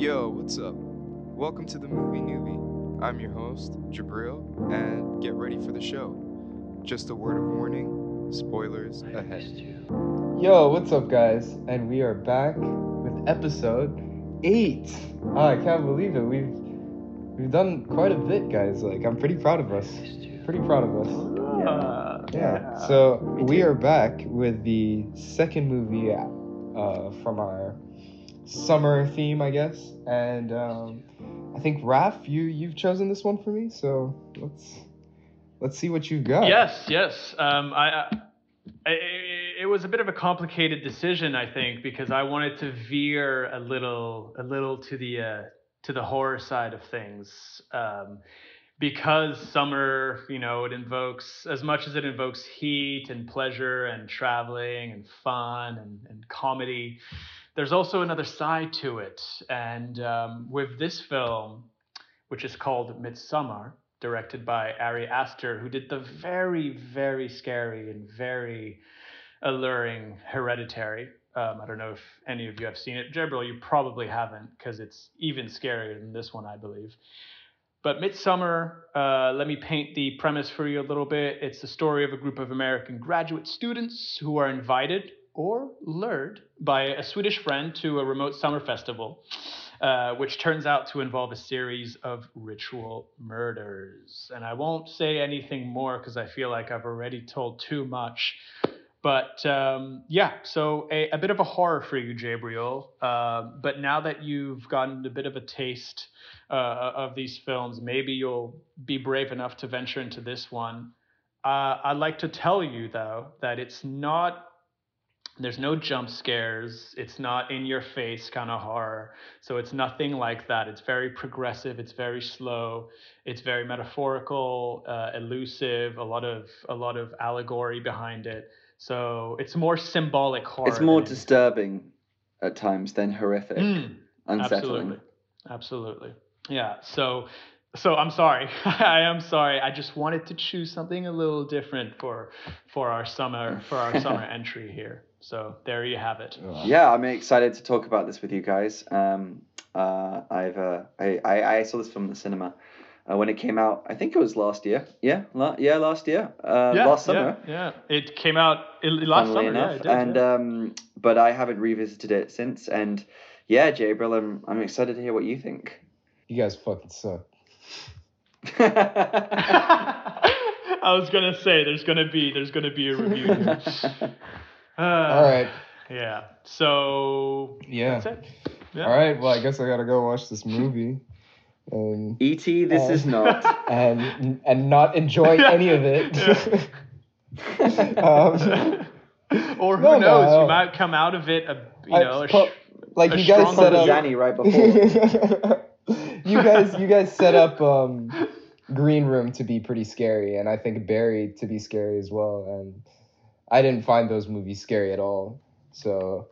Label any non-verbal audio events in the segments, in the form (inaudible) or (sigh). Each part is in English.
Yo, what's up? Welcome to the Movie Newbie. I'm your host, Jabriel, and get ready for the show. Just a word of warning spoilers ahead. Yo, what's up, guys? And we are back with episode eight. Oh, I can't believe it. We've we've done quite a bit, guys. Like, I'm pretty proud of us. Pretty proud of us. Uh, Yeah. So we are back with the second movie uh, from our summer theme, I guess. And um, I think Raph, you you've chosen this one for me. So let's let's see what you've got. Yes, yes. Um, I, I, I, it was a bit of a complicated decision, I think, because I wanted to veer a little, a little to the uh, to the horror side of things. Um, because summer, you know, it invokes as much as it invokes heat and pleasure and traveling and fun and, and comedy. There's also another side to it, and um, with this film, which is called Midsommar, directed by Ari Aster, who did the very, very scary and very alluring Hereditary. Um, I don't know if any of you have seen it. Gabriel, you probably haven't, because it's even scarier than this one, I believe. But Midsommar, uh, let me paint the premise for you a little bit. It's the story of a group of American graduate students who are invited or lured by a Swedish friend to a remote summer festival, uh, which turns out to involve a series of ritual murders. And I won't say anything more because I feel like I've already told too much. But um, yeah, so a, a bit of a horror for you, Jabriel. Uh, but now that you've gotten a bit of a taste uh, of these films, maybe you'll be brave enough to venture into this one. Uh, I'd like to tell you, though, that it's not, there's no jump scares. It's not in your face kind of horror. So it's nothing like that. It's very progressive. It's very slow. It's very metaphorical, uh, elusive, a lot of, a lot of allegory behind it. So it's more symbolic horror. It's more disturbing at times than horrific, Mm, unsettling. Absolutely. Absolutely. Yeah. So so I'm sorry. (laughs) I am sorry. I just wanted to choose something a little different for for our summer for our summer (laughs) entry here. So there you have it. Yeah, I'm excited to talk about this with you guys. Um, uh, I've uh, I, I I saw this film in the cinema uh, when it came out. I think it was last year. Yeah, la- yeah, last year. Uh, yeah, last summer. Yeah, yeah. It came out last funnily summer. Yeah, enough. it did, and yeah. um, but I haven't revisited it since. And yeah, Jabriel, I'm I'm excited to hear what you think. You guys fucking suck. (laughs) (laughs) I was gonna say there's gonna be there's gonna be a review. (laughs) here. Uh, All right. Yeah. So Yeah. that's it. Yeah. All right. Well, I guess I gotta go watch this movie, and E.T. This Uh, is not. (laughs) and and not enjoy (laughs) any of it. (laughs) um, or who No, knows? no. You might come out of it, a, you I- know, a po- sh- like a you guys set up. Zanny right before. you guys, you guys set up um, Green Room to be pretty scary, and I think Barry to be scary as well. And I didn't find those movies scary at all. So,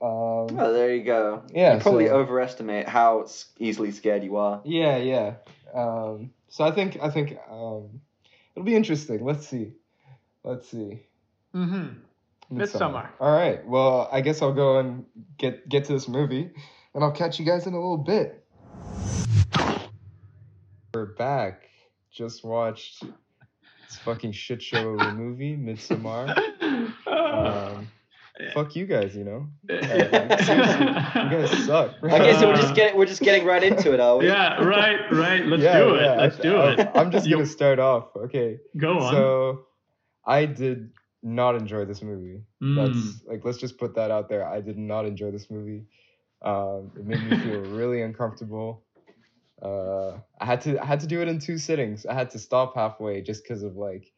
um, Oh, there you go. Yeah, You probably so- overestimate how easily scared you are. yeah, yeah. Um, so I think I think um, it'll be interesting. Let's see. Let's see. Mhm. Midsommar. All right. Well, I guess I'll go and get get to this movie, and I'll catch you guys in a little bit. We're back. Just watched this fucking shit show of a movie, (laughs) Midsommar. Um, fuck you guys, you know. (laughs) Like, seriously, you guys suck. (laughs) Okay, so we're just getting we're just getting right into it, are we? yeah, right, right. Let's Yeah, do it. yeah, Let's I- do I- it. I'm just gonna start off. Okay. go on. So, I did not enjoy this movie. Mm. That's like let's just put that out there. I did not enjoy this movie. Um, it made me feel really uncomfortable. Uh, I had to I had to do it in two sittings. I had to stop halfway just because of like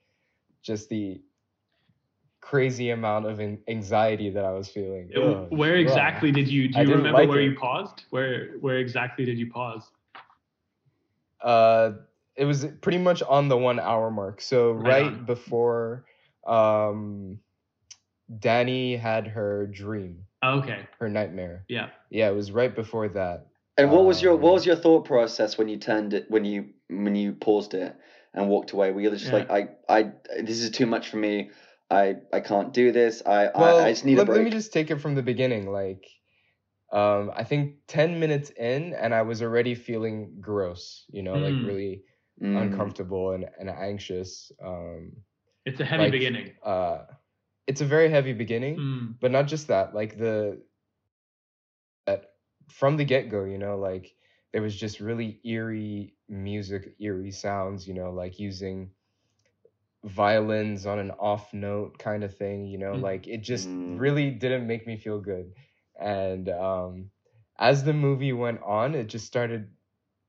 just the crazy amount of an- anxiety that I was feeling. Ugh, Where ugh. exactly did you do you remember like where it. you paused? Where where exactly did you pause? Uh, it was pretty much on the one hour mark. So Right right, before, um, Danny had her dream, Okay. her nightmare. Yeah. Yeah, it was right before that. And what was your Um, what was your thought process when you turned it when you when you paused it and walked away? Were you just Yeah. like I I this is too much for me. I I can't do this. I Well, I, I just need let, a break. let me just take it from the beginning. Like, um, I think ten minutes in, and I was already feeling gross. You know, like Mm. really Mm. uncomfortable and, and anxious. Um, It's a heavy like, beginning. uh, it's a very heavy beginning, Mm. but not just that. Like the that from the get go, you know, like there was just really eerie music, eerie sounds. You know, like using violins on an off note kind of thing. You know, Mm. like it just Mm. really didn't make me feel good. And um, as the movie went on, it just started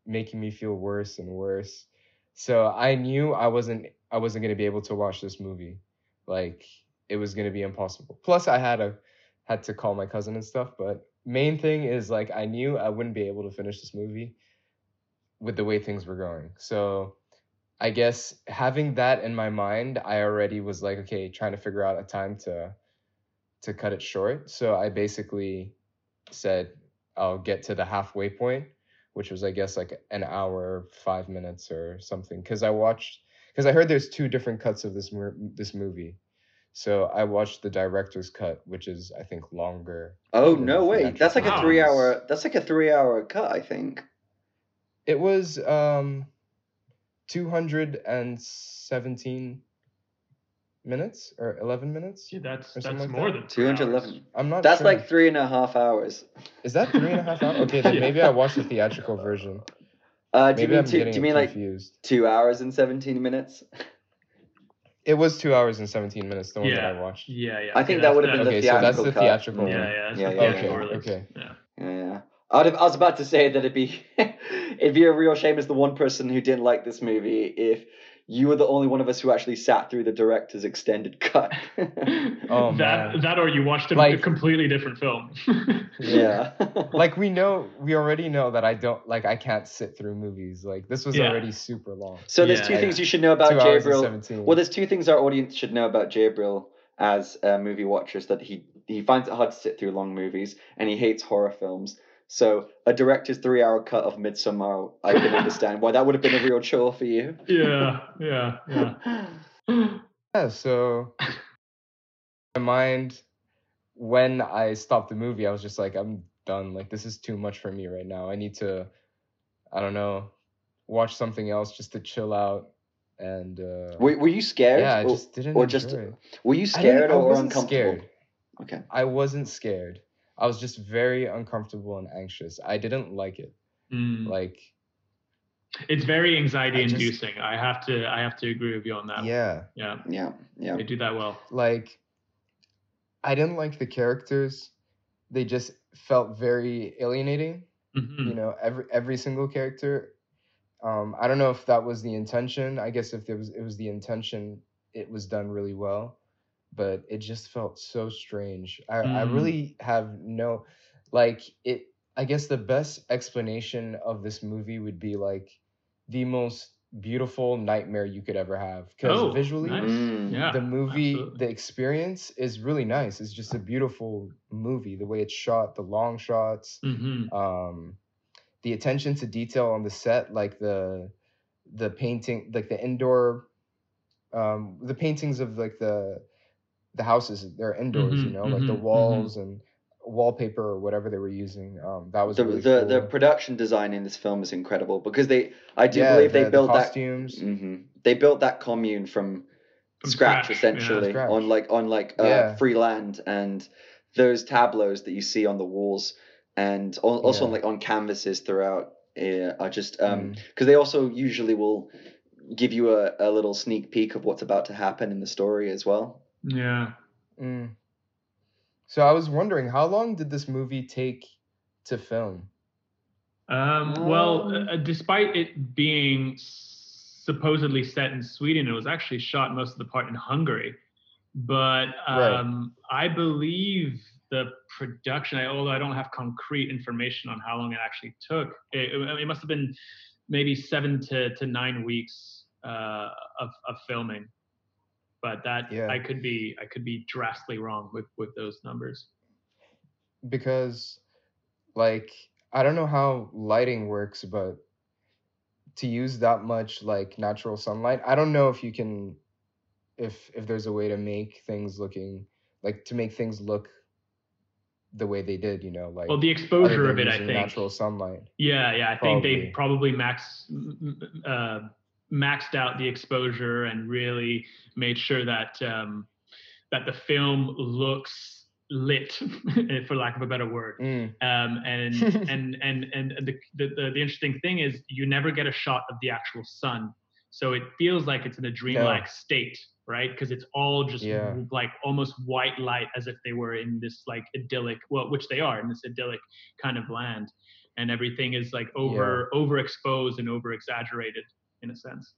making me feel worse and worse. So I knew I wasn't I wasn't gonna be able to watch this movie. Like it was gonna be impossible. Plus I had a had to call my cousin and stuff, but main thing is like I knew I wouldn't be able to finish this movie with the way things were going. So I guess having that in my mind, I already was like, okay, trying to figure out a time to to cut it short. So I basically said I'll get to the halfway point, which was I guess like an hour, five minutes or something. Because I watched, because I heard there's two different cuts of this this movie. So I watched the director's cut, which is I think longer. Oh no the way! That's like a three hour. That's like a three hour cut, I think. It was um, two hundred and seventeen minutes or eleven minutes. Yeah, that's that's like more that. than Two hundred eleven. I'm not. That's sure. like three and a half hours. (laughs) Is that three and a half hours? Okay, then (laughs) Yeah. maybe I watched the theatrical version. Uh, do you mean two, do you mean like confused. two hours and seventeen minutes? (laughs) It was two hours and seventeen minutes. The one that I watched. Yeah, yeah. I think okay, that would have been the Okay, so that's the theatrical Yeah, one. yeah, that's Yeah, the yeah, yeah. release. Okay. Yeah. Yeah. I'd have, I was about to say that it'd be (laughs) it'd be a real shame as the one person who didn't like this movie if you were the only one of us who actually sat through the director's extended (laughs) cut. (laughs) Oh, that man. that or you watched it a, a Like- completely different film. yeah. Like we know, we already know that I don't like. I can't sit through movies. Like this was Yeah. already super long. so there's Yeah. two Like, things you should know about two hours and Gabriel. seventeen. Well, there's two things our audience should know about Gabriel as a movie watcher: is that he he finds it hard to sit through long movies and he hates horror films. So a director's three-hour cut of Midsommar, I can (laughs) understand why that would have been a real chore for you. yeah, yeah, yeah. (laughs) yeah. So my mind, when I stopped the movie, I was just like, I'm done. Like this is too much for me right now. I need to, I don't know, watch something else just to chill out. And uh, Were, were you scared? yeah, I or, just didn't or enjoy just- it. were you I scared I or wasn't uncomfortable? scared. Okay. I wasn't scared. I was just very uncomfortable and anxious. I didn't like it. Mm. Like, It's very anxiety I just- inducing. I have to I have to agree with you on that. yeah, Yeah. Yeah. Yeah. They do that well. like I didn't like the characters. They just felt very alienating. Mhm. You know, every every single character. Um, I don't know if that was the intention. I guess if it was it was the intention, it was done really well. But it just felt so strange. I, I Mm. really have no like it I guess the best explanation of this movie would be like the most beautiful nightmare you could ever have. Because Oh, visually nice. Mm. Yeah. the movie absolutely. the experience is really nice it's just a beautiful movie the way it's shot the long shots Mhm. um the attention to detail on the set like the the painting like the indoor um the paintings of like the the houses they're indoors you Mhm, know like the mhm, mhm. walls and wallpaper or whatever they were using um that was The, really the, cool. the production design in this film is incredible because they I do yeah, believe the, they the built that costumes hmm They built that commune from, From scratch, scratch, yeah. essentially Scratch. on like on like uh, Yeah. free land and those tableaus that you see on the walls and al- also on like on canvases throughout uh, are just um Mm. because they also usually will give you a, a little sneak peek of what's about to happen in the story as well. Yeah. Mm. So I was wondering, how long did this movie take to film? Um, well, Um, uh, despite it being supposedly set in Sweden, it was actually shot most of the part in Hungary. But Right. um, I believe the production, I- although I don't have concrete information on how long it actually took, it, it- it must have been maybe seven to, to nine weeks uh, of, of filming. But that Yeah. I could be I could be drastically wrong with with those numbers. because like I don't know how lighting works, but to use that much like natural sunlight, I don't know if you can if if there's a way to make things looking like to make things look the way they did. You know, like well, the exposure of it, I think. natural sunlight. Yeah, yeah. I think they probably max uh, maxed out the exposure and really made sure that um, that the film looks lit, (laughs) for lack of a better word. Mm. Um, and (laughs) and and and the, the the the interesting thing is you never get a shot of the actual sun, so it feels like it's in a dreamlike state, right? Because it's all just Yeah. like almost white light, as if they were in this like idyllic, well, which they are in this idyllic kind of land, and everything is like over overexposed and over exaggerated in a sense.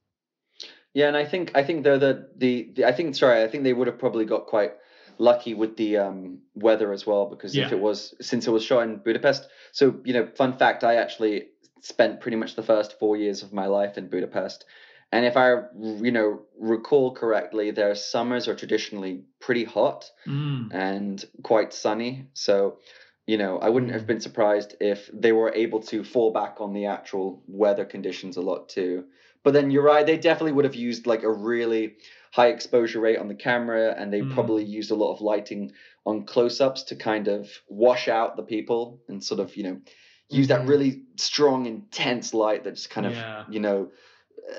Yeah, and I think I think though the, the the I think sorry I think they would have probably got quite lucky with the um, weather as well because if it was since it was shot in Budapest. So you know, fun fact: I actually spent pretty much the first four years of my life in Budapest, and if I you know recall correctly, their summers are traditionally pretty hot Mm. and quite sunny. So, you know, I wouldn't have been surprised if they were able to fall back on the actual weather conditions a lot too. But then you're right, they definitely would have used like a really high exposure rate on the camera and they Mm. probably used a lot of lighting on close ups to kind of wash out the people and sort of, you know, use that Mhm. really strong, intense light that just kind of, Yeah. you know,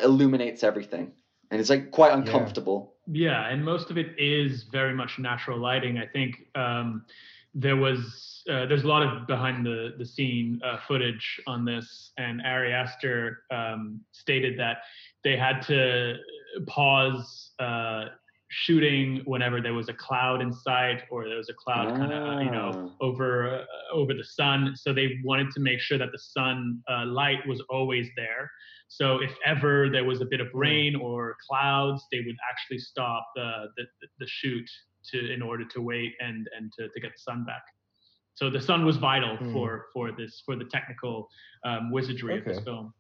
illuminates everything. And it's like quite uncomfortable. Yeah, and most of it is very much natural lighting. I think um, there was uh, there's a lot of behind the the scene uh, footage on this, and Ari Aster um, stated that they had to pause uh, shooting whenever there was a cloud in sight or there was a cloud kind of you know over uh, over the sun. So they wanted to make sure that the sun uh, light was always there. So if ever there was a bit of rain or clouds, they would actually stop the the, the shoot to in order to wait and and to, to get the sun back. So the sun was vital Hmm. for for this for the technical um, wizardry of this film.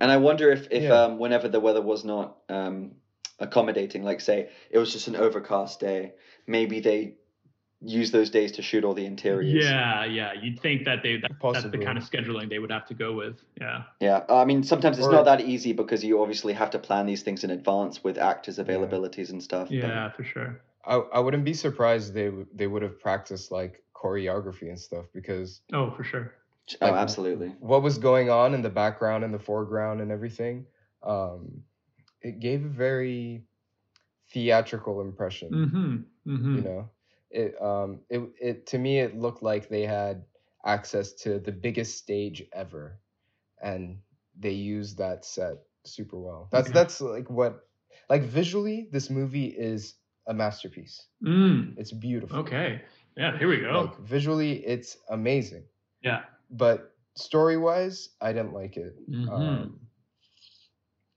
And I wonder if, if Yeah. um, whenever the weather was not um, accommodating, like say it was just an overcast day, maybe they use those days to shoot all the interiors. Yeah, yeah. You'd think that they that, that's the kind of scheduling they would have to go with. Yeah. Yeah. I mean, sometimes it's Or- not that easy because you obviously have to plan these things in advance with actors' availabilities and stuff. but- Yeah, for sure. I, I wouldn't be surprised they they would have practiced like choreography and stuff because Oh, for sure. Oh, absolutely. what was going on in the background and the foreground and everything um it gave a very theatrical impression Mm-hmm. Mm-hmm. you know it um it, it to me it looked like they had access to the biggest stage ever and they used that set super well that's Okay. that's like what like visually this movie is a masterpiece. Mm, it's beautiful. Okay. Yeah, here we go. like visually it's amazing. Yeah. but story wise i didn't like it. Mhm. um,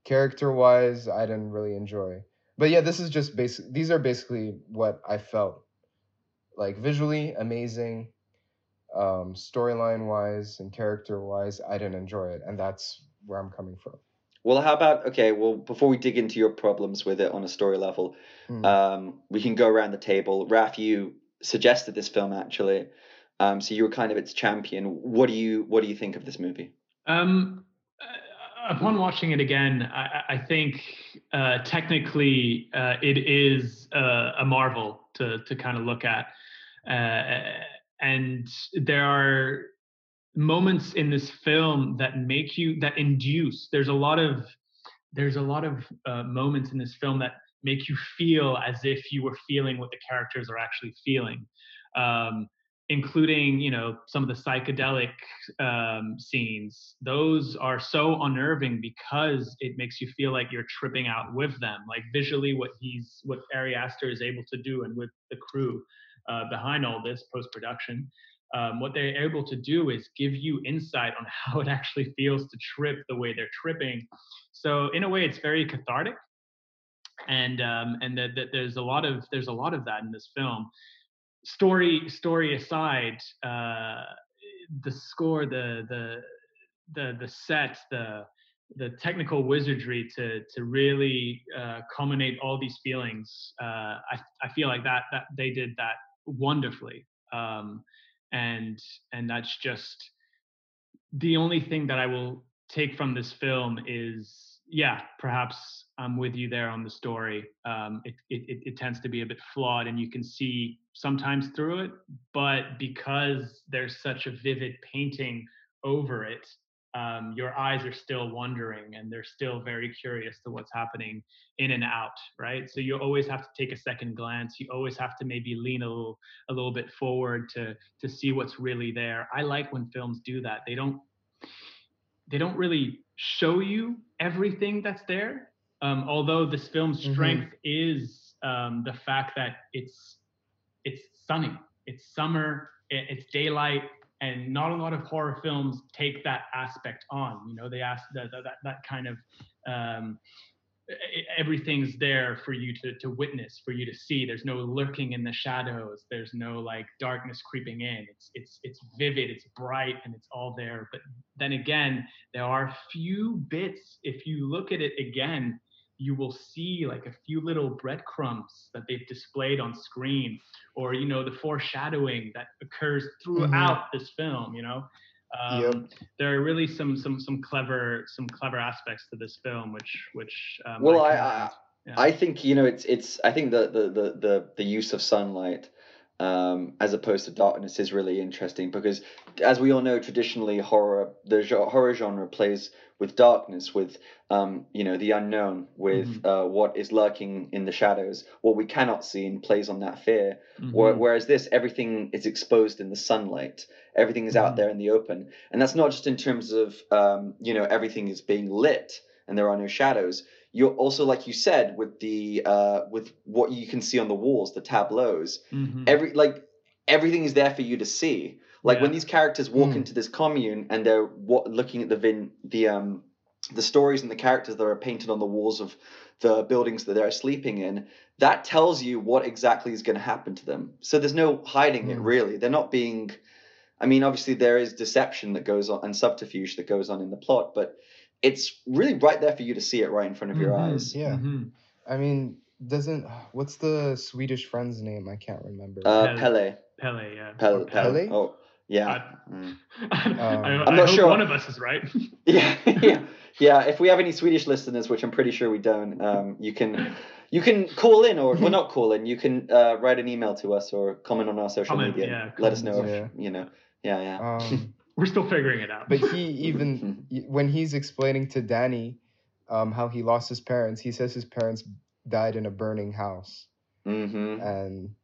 character wise i didn't really enjoy. But yeah this is just basic these are basically what i felt. Like visually amazing. Um storyline wise and character wise i didn't enjoy it and that's where i'm coming from Well, how about okay? Well, before we dig into your problems with it on a story level, Hmm. um, we can go around the table. Raf, you suggested this film actually, um, so you were kind of its champion. What do you What do you think of this movie? Um, uh, upon watching it again, I, I- I think uh, technically uh, it is uh, a marvel to to kind of look at, uh, and there are moments in this film that make you that induce. There's a lot of there's a lot of uh, moments in this film that make you feel as if you were feeling what the characters are actually feeling. Um, including you know some of the psychedelic um, scenes those are so unnerving because it makes you feel like you're tripping out with them like visually what he's what ari aster is able to do and with the crew uh, behind all this post-production um, what they're able to do is give you insight on (laughs) how it actually feels to trip the way they're tripping. So in a way it's very cathartic. And um, and that, that there's a lot of there's a lot of that in this film. Story story aside, uh, the score, the the the the set, the the technical wizardry to to really uh, culminate all these feelings. Uh, I I feel like that that they did that wonderfully, um, and and that's just the only thing that I will take from this film is yeah, perhaps I'm with you there on the story. Um, it, it it tends to be a bit flawed, and you can see sometimes through it. But because there's such a vivid painting over it, um, your eyes are still wondering and they're still very curious to what's happening in and out right? So you always have to take a second glance. You always have to maybe lean a little a little bit forward to to see what's really there. I like when films do that. They don't they don't really show you everything that's there um, although this film's Mhm. strength is um, the fact that it's it's sunny. It's summer. It's daylight and not a lot of horror films take that aspect on you know they ask that that, that, kind of um, everything's there for you to, to witness for you to see. There's no lurking in the shadows. There's no like darkness creeping in. It's it's it's vivid it's bright and it's all there. But then again there are few bits if you look at it again you will see like a few little breadcrumbs that they've displayed on screen or you know the foreshadowing that occurs throughout this film you know um, Yep. there are really some some some clever some clever aspects to this film which which um, Well, I- commend. Yeah. I think you know it's it's I think the the the the, the use of sunlight um, as opposed to darkness is really interesting because as we all know traditionally horror the horror genre plays with darkness with um, you know the unknown with uh, what is lurking in the shadows what we cannot see and plays on that fear Where- Mhm. Whereas this, everything is exposed in the sunlight. Everything is out Mhm. there in the open, and that's not just in terms of um, you know everything is being lit and there are no shadows. You're also, like you said, with the uh, with what you can see on the walls, the tableaus. Mhm. Every like everything is there for you to see. Like when these characters walk Mm. into this commune and they're what, looking at the vin the um the stories and the characters that are painted on the walls of the buildings that they're sleeping in that tells you what exactly is going to happen to them so there's no hiding it Mm. really they're not being i mean obviously there is deception that goes on and subterfuge that goes on in the plot but it's really right there for you to see it right in front of your Mhm. eyes Yeah. Mhm. I mean, doesn't what's the Swedish friend's name? I can't remember. uh Pelle. pelle Pelle, yeah. pelle, pelle. Pelle? oh yeah Mm. (laughs) I, I I'm not hope sure. one of us is right. (laughs) yeah yeah yeah if we have any swedish listeners which i'm pretty sure we don't um you can you can call in or well not call in you can uh, write an email to us or comment on our social Comment, media yeah, let us know comment, if you know yeah yeah Um, We're still figuring it out. but he even (laughs) when he's explaining to Danny um, how he lost his parents, he says his parents died in a burning house, hmm and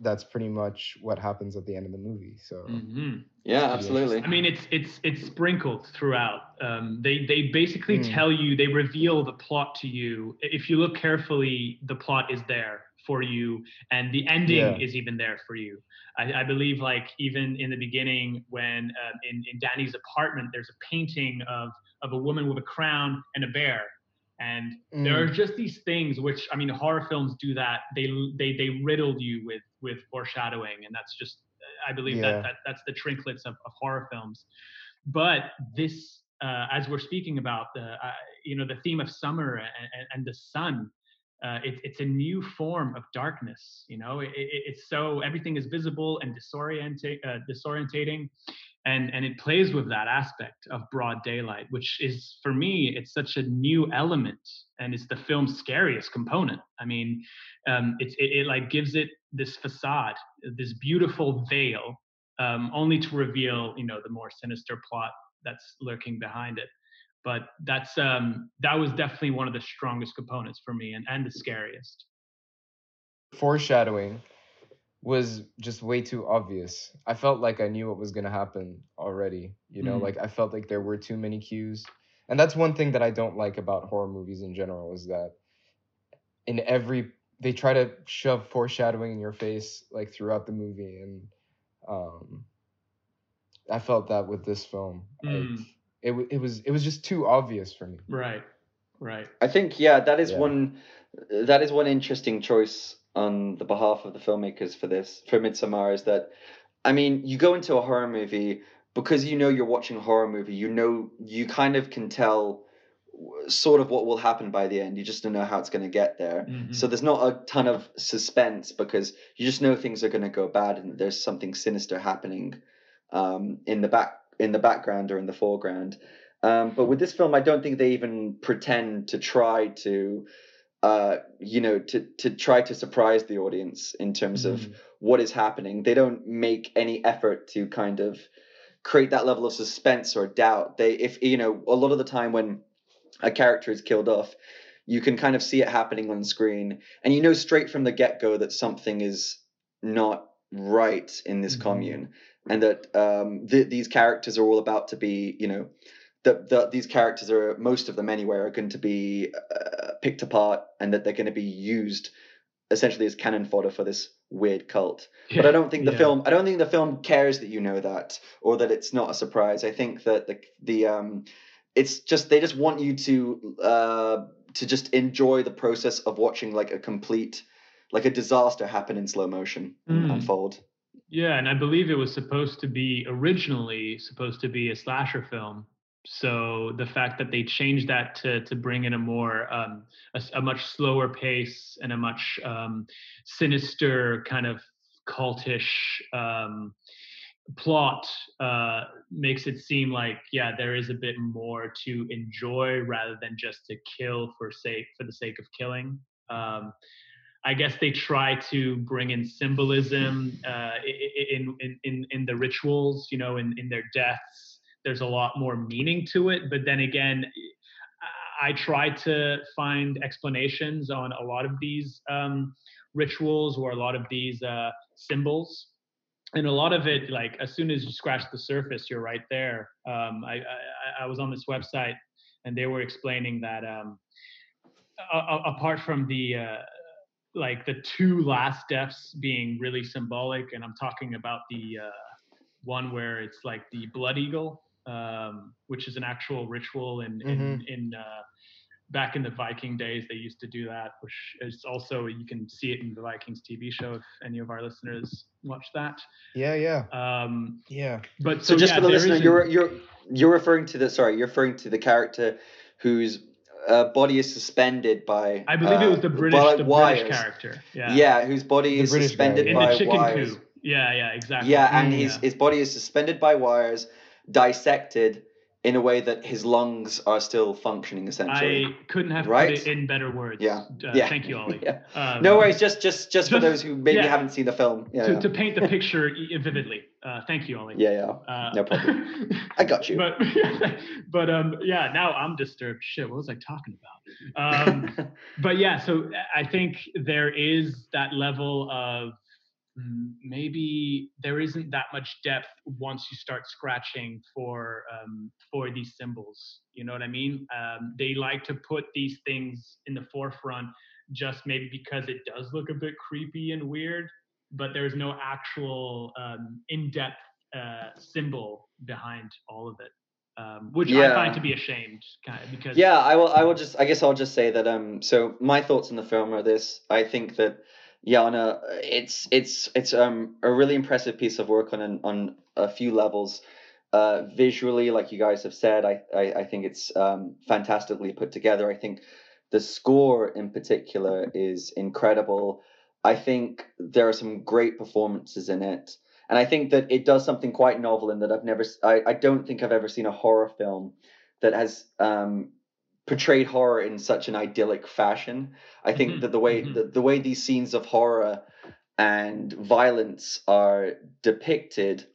that's pretty much what happens at the end of the movie. So Mhm. yeah absolutely I mean, it's it's it's sprinkled throughout. Um, they they basically Mm. tell you, they reveal the plot to you. If you look carefully, the plot is there for you, and the ending Yeah. is even there for you. I, I believe, like even in the beginning, when um, in in Danny's apartment, there's a painting of of a woman with a crown and a bear. And there Mm. are just these things which I mean horror films do that. They they they riddled you with with foreshadowing, and that's just I believe Yeah. that, that that's the trinkets of, of horror films. But this, uh, as we're speaking about the uh, you know the theme of summer and, and the sun, uh, it, it's a new form of darkness. You know, it, it, it's so everything is visible and disorientate, uh, disorientating, and and it plays with that aspect of broad daylight, which is for me it's such a new element, and it's the film's scariest component. I mean, um, it, it like gives it this facade, this beautiful veil, um, only to reveal you know the more sinister plot that's lurking behind it. But that's um, that was definitely one of the strongest components for me, and and the scariest. foreshadowing was just way too obvious. I felt like I knew what was gonna happen already. You know, Mm. like I felt like there were too many cues, and that's one thing that I don't like about horror movies in general is that in every they try to shove foreshadowing in your face like throughout the movie, and um, I felt that with this film. Mm. Like, it wa- it was it was just too obvious for me. Right, right. I think yeah, that is Yeah. one that is one interesting choice on the behalf of the filmmakers for this for Midsommar is that I mean, you go into a horror movie because you know you're watching a horror movie, you know you kind of can tell sort of what will happen by the end. You just don't know how it's going to get there. Mhm. So there's not a ton of suspense because you just know things are going to go bad and there's something sinister happening um, in the back in the background or in the foreground. Um, but with this film, I don't think they even pretend to try to, uh, you know, to to try to surprise the audience in terms of Mhm. what is happening. They don't make any effort to kind of create that level of suspense or doubt. They, if you know, a lot of the time when a character is killed off, you can kind of see it happening on screen, and you know straight from the get go that something is not right in this Mhm. commune, and that um, th- these characters are all about to be, you know, that the, these characters are most of them anyway are going to be uh, picked apart, and that they're going to be used essentially as cannon fodder for this weird cult. But I don't think the Yeah. film I don't think the film cares that you know that or that it's not a surprise. I think that the the um it's just they just want you to uh to just enjoy the process of watching like a complete like a disaster happen in slow motion Mm. unfold. Yeah, and I believe it was supposed to be originally supposed to be a slasher film. So the fact that they changed that to to bring in a more um, a, a much slower pace and a much um, sinister kind of cultish um, plot uh, makes it seem like yeah there is a bit more to enjoy rather than just to kill for sake for the sake of killing. Um, I guess they try to bring in symbolism uh, in, in in in the rituals, you know, in in their deaths. There's a lot more meaning to it, but then again, I I try to find explanations on a lot of these um, rituals or a lot of these uh, symbols, and a lot of it, like as soon as you scratch the surface, you're right there. Um, I, I I was on this website, and they were explaining that um, a- a- apart from the uh, like the two last deaths being really symbolic and i'm talking about the uh, one where it's like the blood eagle um, which is an actual ritual in in, in uh, back in the viking days they used to do that which is also you can see it in the vikings tv show if any of our listeners watch that. Yeah, yeah, um, yeah. but So, so, just yeah, for the listener, you're you're you're referring to the sorry, you're referring to the character whose uh, body is suspended by i believe it uh, was the british by the wires. british character yeah Yeah, whose body The is British guy, suspended yeah. in by the chicken wires. coop yeah yeah exactly Yeah, and Mm, his yeah. his body is suspended by wires, dissected in a way that his lungs are still functioning. Essentially, I couldn't have Right? put it in better words. Yeah. Uh, Yeah. Thank you, Ollie. (laughs) Yeah. Um, no worries. Just just just for those who maybe yeah. haven't seen the film. Yeah, To, yeah. to paint the (laughs) picture vividly. Uh, thank you, Ollie. yeah, yeah. Uh, no problem. (laughs) I got you. but but um yeah now i'm disturbed shit what was i talking about um but yeah so i think there is that level of maybe there isn't that much depth once you start scratching for um, for these symbols you know what i mean um, they like to put these things in the forefront just maybe because it does look a bit creepy and weird but there's no actual um, in-depth uh, symbol behind all of it um, which i find to be ashamed kind of because yeah, I will. I will just. I guess I'll just say that. Um. So my thoughts on the film are this. I think that. Yeah, a, it's it's it's um a really impressive piece of work on an, on a few levels. Uh, visually, like you guys have said, I, I I think it's um fantastically put together. I think the score in particular is incredible. I think there are some great performances in it. And I think that it does something quite novel in that I've never, I, I don't think I've ever seen a horror film that has um, portrayed horror in such an idyllic fashion. I think Mhm, that the way mhm. the, the way these scenes of horror and violence are depicted,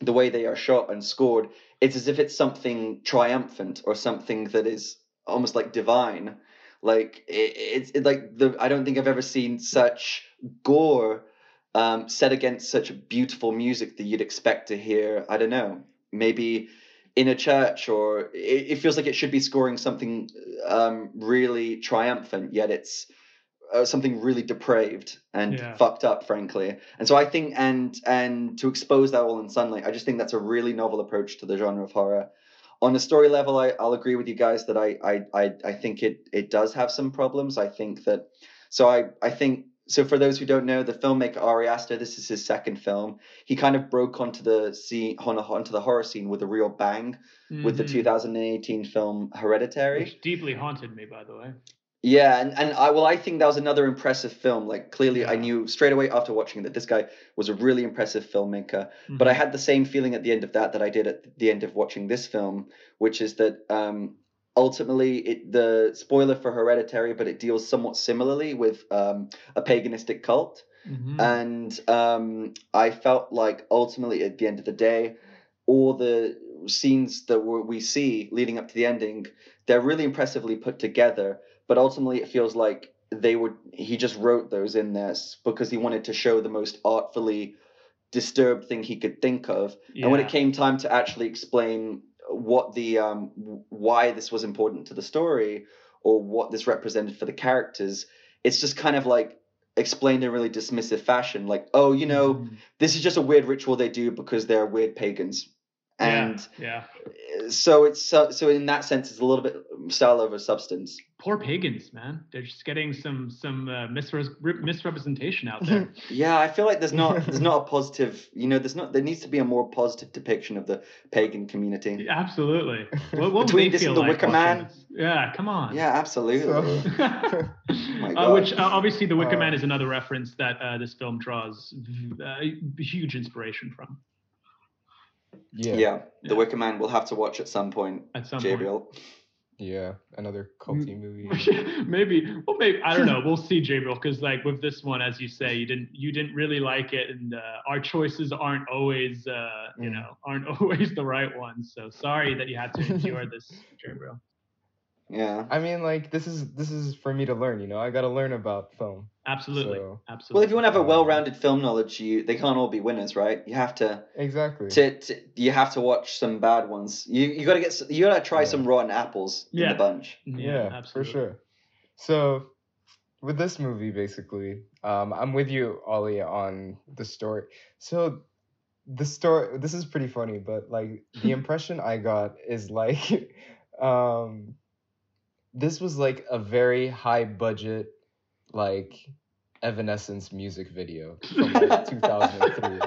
the way they are shot and scored, it's as if it's something triumphant or something that is almost like divine. Like it, it's it, like the I don't think I've ever seen such gore um, set against such beautiful music that you'd expect to hear. I don't know, maybe in a church, or it, it feels like it should be scoring something um, really triumphant, yet it's uh, something really depraved and Yeah. fucked up, frankly. And so I think, and and to expose that all in sunlight, I just think that's a really novel approach to the genre of horror. On a story level, I, I'll agree with you guys that I, I I I think it it does have some problems. I think that so I I think so for those who don't know, the filmmaker Ari Aster, this is his second film. He kind of broke onto the scene onto the horror scene with a real bang with the Mhm. 2018 film Hereditary. which deeply haunted me by the way Yeah, and, and I well, I think that was another impressive film. Like clearly, I knew straight away after watching that this guy was a really impressive filmmaker. But I Mhm. had the same feeling at the end of that that I did at the end of watching this film, which is that um, ultimately it the spoiler for Hereditary, but it deals somewhat similarly with um, a paganistic cult. Mhm. and um, I felt like ultimately at the end of the day, all the scenes that we we see leading up to the ending, they're really impressively put together. But ultimately, it feels like they would. He just wrote those in there s- because he wanted to show the most artfully disturbed thing he could think of. And when it came time to actually explain what the um, why this was important to the story or what this represented for the characters, it's just kind of like explained in a really dismissive fashion, like, oh, you know, Mhm. this is just a weird ritual they do because they're weird pagans. And yeah, yeah. so it's so, so in that sense, it's a little bit style over substance. poor pagans, man. They're just getting some some uh, misre- misrepresentation out there. (laughs) Yeah, I feel like there's not there's not a positive, you know, there's not there needs to be a more positive depiction of the pagan community. Yeah, Absolutely. (laughs) What, what would Between this feel and The like Wicker Man? this? Yeah, come on. Yeah, absolutely. So- (laughs) my uh, which uh, obviously the Wicker Uh, Man is another reference that uh, this film draws uh, huge inspiration from yeah. Yeah. The Yeah. Wicker Man we'll have to watch at some point. at some point. Gabriel. Yeah. Another culty movie. (laughs) maybe well maybe i don't know we'll see Gabriel because like with this one as you say you didn't you didn't really like it and uh, our choices aren't always uh you Mm. know aren't (laughs) always the right ones so sorry that you had to endure (laughs) this Gabriel Yeah. I mean, like this is this is for me to learn. You know, I got to learn about film. absolutely So- absolutely Well, if you want to have a well-rounded film knowledge, you they can't all be winners, right? You have to Exactly. to, to you have to watch some bad ones. You you gotta get you gotta try Yeah. some rotten apples in the bunch. yeah, absolutely for sure. So, with this movie, basically, um, I'm with you, Ollie, on the story. So, the story. This is pretty funny, but like the (laughs) impression I got is like, (laughs) um, this was like a very high budget, like Evanescence music video from like (laughs) 2003.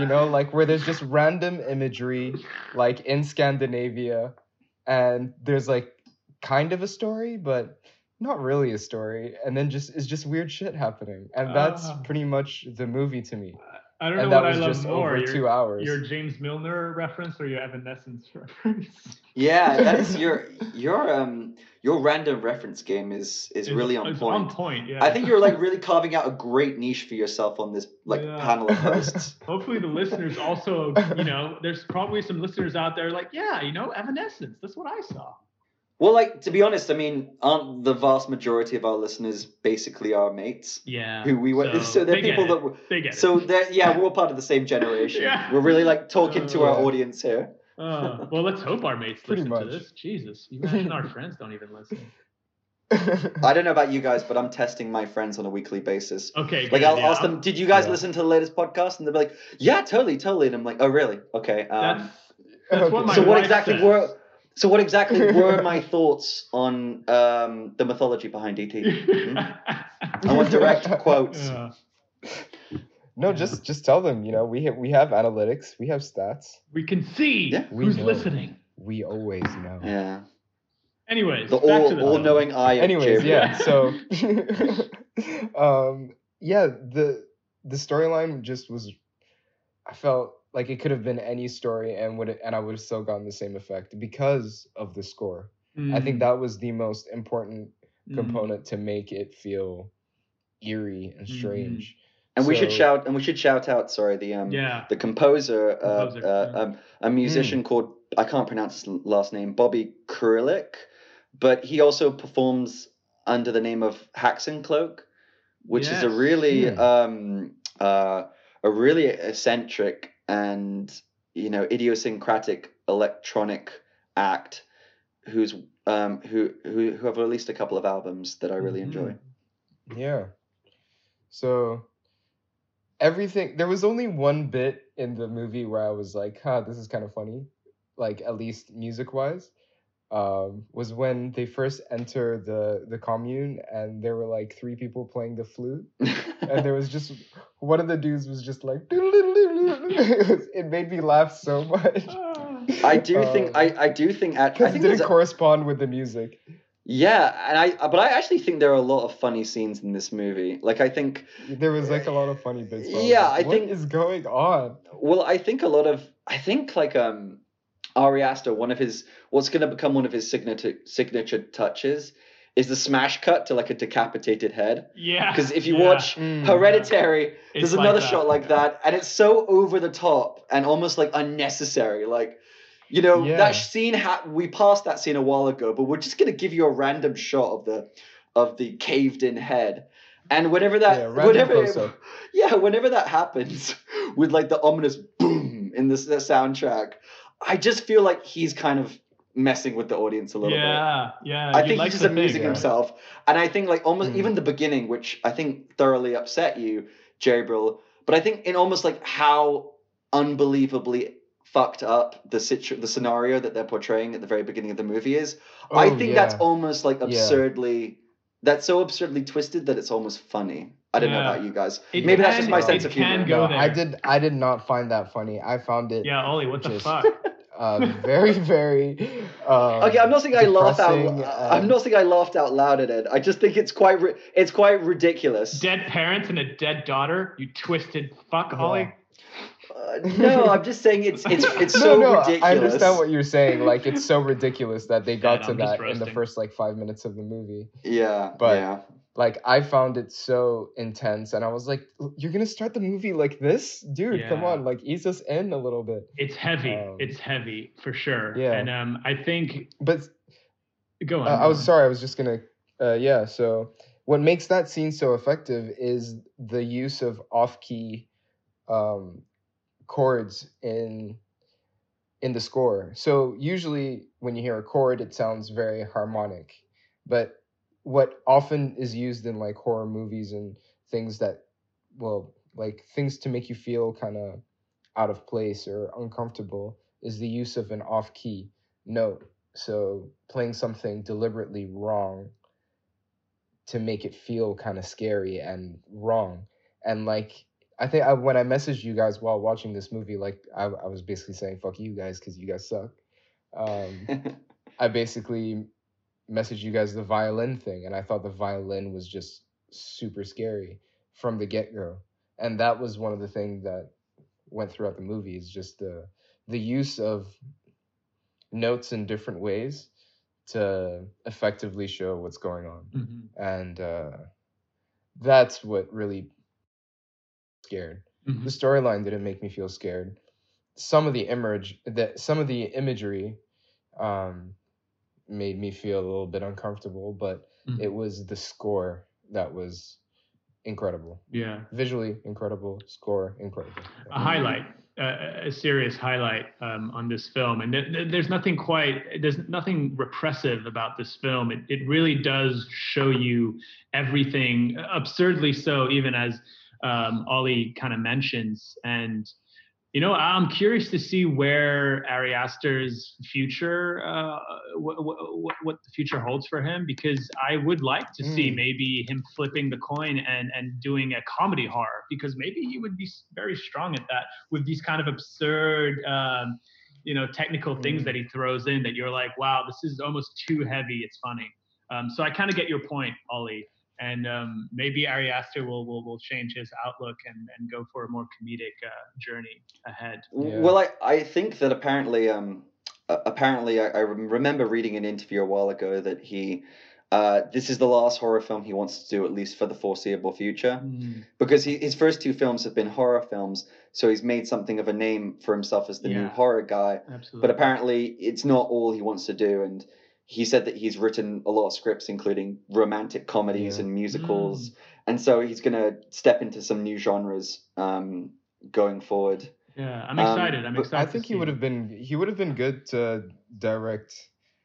You know, like where there's just random imagery, like in Scandinavia, and there's like kind of a story, but not really a story, and then just it's just weird shit happening, and that's Ah. pretty much the movie to me. I don't And know that what was i love just more over your, two hours. your james milner reference or your evanescence reference (laughs) Yeah, that's your (laughs) your um your random reference game is is It's- really on it's point. on point yeah I think you're like really (laughs) carving out a great niche for yourself on this like Yeah. panel of hosts. Hopefully, the listeners also, you know, there's probably some listeners out there like, yeah, you know, Evanescence. That's what I saw. Well, like to be honest, I mean, aren't the vast majority of our listeners basically our mates Yeah. who we were, So, they're they get people it. that. were- they get So it. they're yeah, we're all part of the same generation. Yeah. We're really like talking to our audience here. Uh, well, let's hope our mates Pretty listen to this. Jesus, you (laughs) imagine our friends don't even listen. (laughs) I don't know about you guys, but I'm testing my friends on a weekly basis. Okay. Like good, I'll yeah. ask them, "Did you guys Yeah. listen to the latest podcast?" And they'll be like, "Yeah, totally, totally." And I'm like, "Oh, really? Okay." That's, Um, that's what Okay. my so what exactly says. were so what exactly (laughs) were my thoughts on um, the mythology behind ET? (laughs) I want direct (laughs) quotes. Yeah. no, just just tell them. You know, we ha- we have analytics, we have stats, We can see Yeah. We who's know. listening. we always know. Yeah, Anyways, the back to all the all film. knowing eye. Of Anyways, Jim. yeah. So, um, yeah, the the storyline just was. I felt like it could have been any story, and would and I would have still gotten the same effect because of the score. I think Mm, that was the most important mm. component to make it feel eerie and Mhm. strange. and we should shout and we should shout out. Sorry, the um Yeah. the composer, uh, Composer, uh, yeah. um, a musician called I can't pronounce his last name, Bobby Krlic, but he also performs under the name of Haxan Cloak, which is a really Hmm. um uh a really eccentric and you know idiosyncratic electronic act who's um who who who have released a couple of albums that I really enjoy. Yeah. So everything there was only one bit in the movie where I was like, huh, this is kind of funny. Like at least music wise. Um, was when they first enter the the commune and there were like three people playing the flute (laughs) (laughs) and there was just one of the dudes was just like (laughs) it made me laugh so much. (sighs) I do think Um, I I do think actually I because it think didn't there's a- correspond with the music Yeah, and I but I actually think there are a lot of funny scenes in this movie. Like I think There was like a lot of funny bits. Yeah, like, I what think- is going on? well, I think a lot of I think like um Ari Aster, one of his what's gonna become one of his signature signature touches is the smash cut to like a decapitated head. Yeah. Because if you yeah. watch Mm. Hereditary, It's there's like another that. shot like that, and it's so over the top and almost like unnecessary. Like, you know, Yeah. that scene ha- we passed that scene a while ago, but we're just gonna give you a random shot of the of the caved in head. And whenever that Yeah, random whenever (laughs) yeah, whenever that happens (laughs) with like the ominous boom in this the soundtrack, I just feel like he's kind of messing with the audience a little bit. Yeah, yeah. I think like he's just amusing yeah. himself, and I think like almost Mm. even the beginning, which I think thoroughly upset you, Jabriel. But I think in almost like how unbelievably fucked up the situ- the scenario that they're portraying at the very beginning of the movie is. Oh, I think that's almost like absurdly. yeah. That's so absurdly twisted that it's almost funny. I don't know about you guys. It Maybe that's can- just my it sense of can humor. go No, there. I did. I did not find that funny. I found it Yeah, Ollie, what the Just- fuck? (laughs) uh, very, (laughs) very. Um, Okay, I'm not saying I laugh out. depressing I'm not saying I laughed out loud at it. I just think it's quite. Ri- it's quite ridiculous. dead parents and a dead daughter. You twisted fuck, Yeah. Uh, no, I'm just saying it's it's (laughs) it's no, so no, ridiculous. I understand what you're saying. Like, it's so ridiculous that they (laughs) got Dead, to I'm that in the first like five minutes of the movie. Yeah, But- yeah. Like, I found it so intense, and I was like, "You're gonna start the movie like this, dude? Come on, like, ease us in a little bit." It's heavy. Um, it's heavy for sure. yeah. And um, I think But go on. Uh, I was on. sorry. I was just gonna. Uh, yeah. So what makes that scene so effective is the use of off-key um, chords in in the score. So usually when you hear a chord, it sounds very harmonic, but what often is used in like horror movies and things that, well, like things to make you feel kind of out of place or uncomfortable is the use of an off-key note. So playing something deliberately wrong to make it feel kind of scary and wrong. And like I think I, when I messaged you guys while watching this movie, like I, I was basically saying "fuck you guys" because you guys suck. Um, (laughs) I basically messaged you guys the violin thing, and I thought the violin was just super scary from the get go. And that was one of the things that went throughout the movie is just the the use of notes in different ways to effectively show what's going on Mhm. and uh, that's what really scared Mhm. the storyline didn't make me feel scared some of the image that some of the imagery um, made me feel a little bit uncomfortable but Mhm. it was the score that was incredible Yeah. visually incredible score incredible a highlight, uh, a serious highlight um, on this film. And th- th- there's nothing quite, there's nothing repressive about this film. It, it really does show you everything, absurdly so, even as um, Ollie kind of mentions. And, you know, I'm curious to see where Ari Aster's future, uh, what, what, what the future holds for him, because I would like to see Mm. maybe him flipping the coin and, and doing a comedy horror, because maybe he would be very strong at that with these kind of absurd, um, you know, technical things Mm. that he throws in that you're like, wow, this is almost too heavy. It's funny. Um, so I kind of get your point, Ollie. And um, maybe Ari Aster will, will will change his outlook and, and go for a more comedic uh, journey ahead. Yeah. Well, I, I think that apparently, um, uh, apparently, I, I remember reading an interview a while ago that he, uh, this is the last horror film he wants to do at least for the foreseeable future, because he, his first two films have been horror films, so he's made something of a name for himself as the new horror guy. Absolutely. But apparently, it's not all he wants to do, and he said that he's written a lot of scripts, including romantic comedies Yeah. and musicals, and so he's gonna step into some new genres um, going forward. yeah, I'm um, excited. I'm excited. i think he would have been he would have been good to direct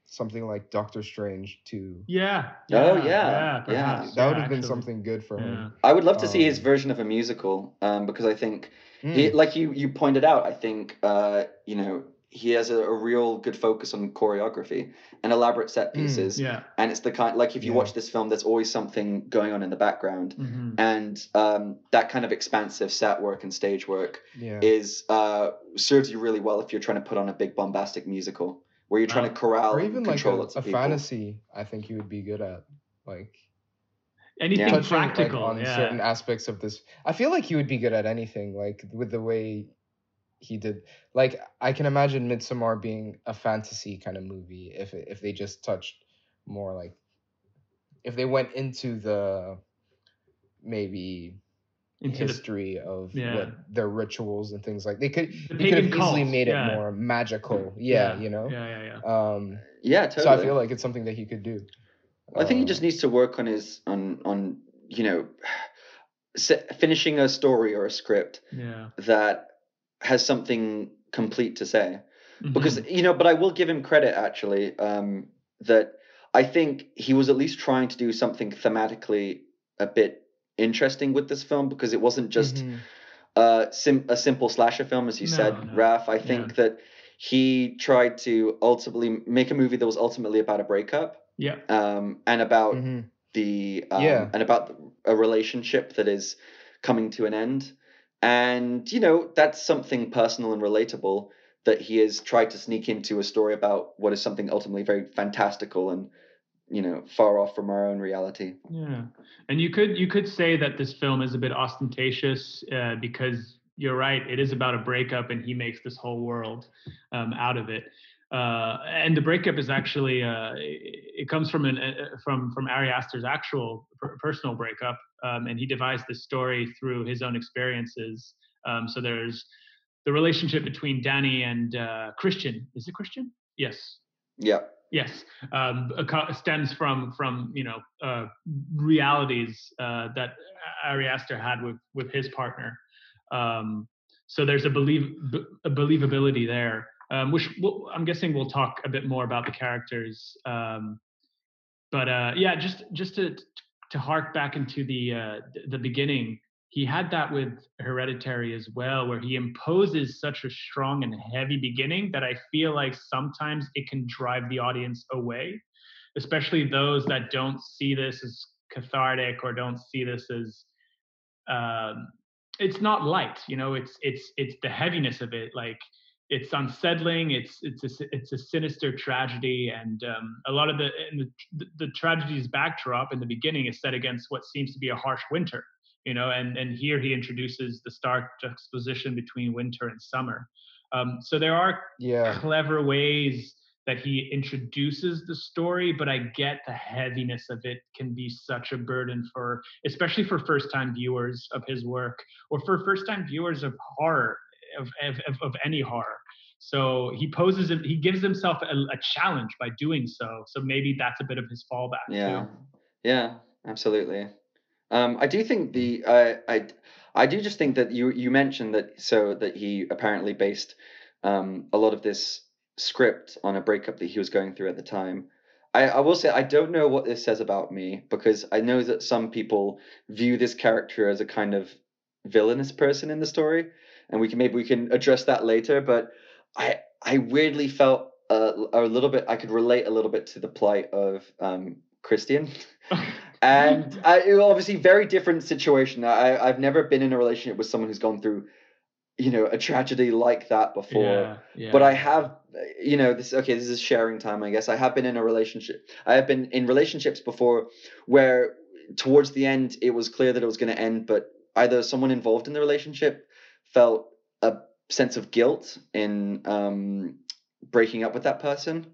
something like doctor strange too Yeah. Oh, yeah, yeah, perhaps, that would yeah, have been actually. something good for Yeah. him I would love to see his Um, version of a musical um, because I think, Mm. he, like you you pointed out, I think uh, you know he has a, a real good focus on choreography and elaborate set Mm, pieces, Yeah. and it's the kind like if you Yeah. watch this film, there's always something going on in the background, hmm and um, that kind of expansive set work and stage work yeah is uh, serves you really well if you're trying to put on a big bombastic musical. where you're trying Wow. to corral or and even like a, control lots a of people. fantasy. I think you would be good at like Anything Yeah. touching like, on yeah. certain aspects of this. I feel like you would be good at anything, like with the way he did. Like I can imagine Midsommar being a fantasy kind of movie if if they just touched more like if they went into the maybe Into the, history of Yeah. what their rituals and things like they could the you could pagan have easily made it yeah. more magical yeah, you know Yeah, yeah, yeah. um Yeah, totally. so i feel like it's something that he could do I think he Um, just needs to work on his on on you know (sighs) finishing a story or a script Yeah. that has something complete to say. Because Mhm. you know, but I will give him credit actually um, that I think he was at least trying to do something thematically a bit interesting with this film because it wasn't just mhm. uh, sim- a simple slasher film, as you No, said, no. Raf. I think that he tried to ultimately make a movie that was ultimately about a breakup yeah. um, and about Mhm. the um, Yeah. and about a relationship that is coming to an end, and you know that's something personal and relatable that he has tried to sneak into a story about what is something ultimately very fantastical and you know far off from our own reality. Yeah, and you could you could say that this film is a bit ostentatious uh, because you're right. It is about a breakup, and he makes this whole world um, out of it. Uh, and the breakup is actually uh, it, comes from an uh, from from Ari Aster's actual per- personal breakup, um, and he devised this story through his own experiences. Um, so there's the relationship between Danny and uh, Christian. Is it Christian? Yes, Yeah, yes um, stems from from you know uh, realities uh, that Ari Aster had with with his partner. Um, so there's a believe b- a believability there, um, which we'll, I'm guessing we'll talk a bit more about the characters. Um, but uh, yeah, just just to to hark back into the uh, the beginning, he had that with Hereditary as well, where he imposes such a strong and heavy beginning that I feel like sometimes it can drive the audience away, especially those that don't see this as cathartic or don't see this as um, it's not light. You know, it's it's it's the heaviness of it, like it's unsettling it's it's a, it's a sinister tragedy and um, a lot of the the the tragedy's backdrop in the beginning is set against what seems to be a harsh winter you know and and here he introduces the stark juxtaposition between winter and summer. Um, so there are yeah. clever ways that he introduces the story but i get the heaviness of it can be such a burden for especially for first time viewers of his work or for first time viewers of horror of, of, of, any horror so he poses it he gives himself a, a challenge by doing so so maybe that's a bit of his fallback yeah, too. yeah, absolutely. Um, I do think the I I I do just think that you you mentioned that so that he apparently based um, a lot of this script on a breakup that he was going through at the time. I, I will say I don't know what this says about me because I know that some people view this character as a kind of villainous person in the story, and we can maybe we can address that later. But I I weirdly felt a, a little bit I could relate a little bit to the plight of um, Christian (laughs) and I, obviously very different situation. I I've never been in a relationship with someone who's gone through, you know, a tragedy like that before. yeah, yeah. But I have, you know, this okay. This is sharing time, I guess. I have been in a relationship. I have been in relationships before where, towards the end, it was clear that it was going to end, but either someone involved in the relationship felt a sense of guilt in um, breaking up with that person,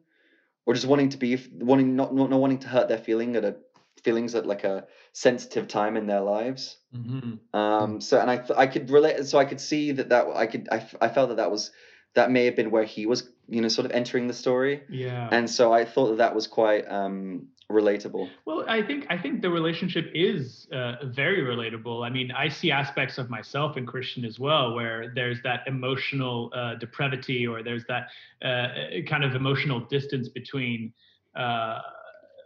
or just wanting to be wanting not not, not wanting to hurt their feeling at a feelings at like a sensitive time in their lives. Mhm. Um, so and I th- I could relate, so I could see that that I could I, f- I felt that that was that may have been where he was you know sort of entering the story, yeah and so I thought that that was quite um relatable. Well, I think I think the relationship is uh, very relatable. I mean, I see aspects of myself in Christian as well, where there's that emotional uh, depravity, or there's that uh, kind of emotional distance between uh,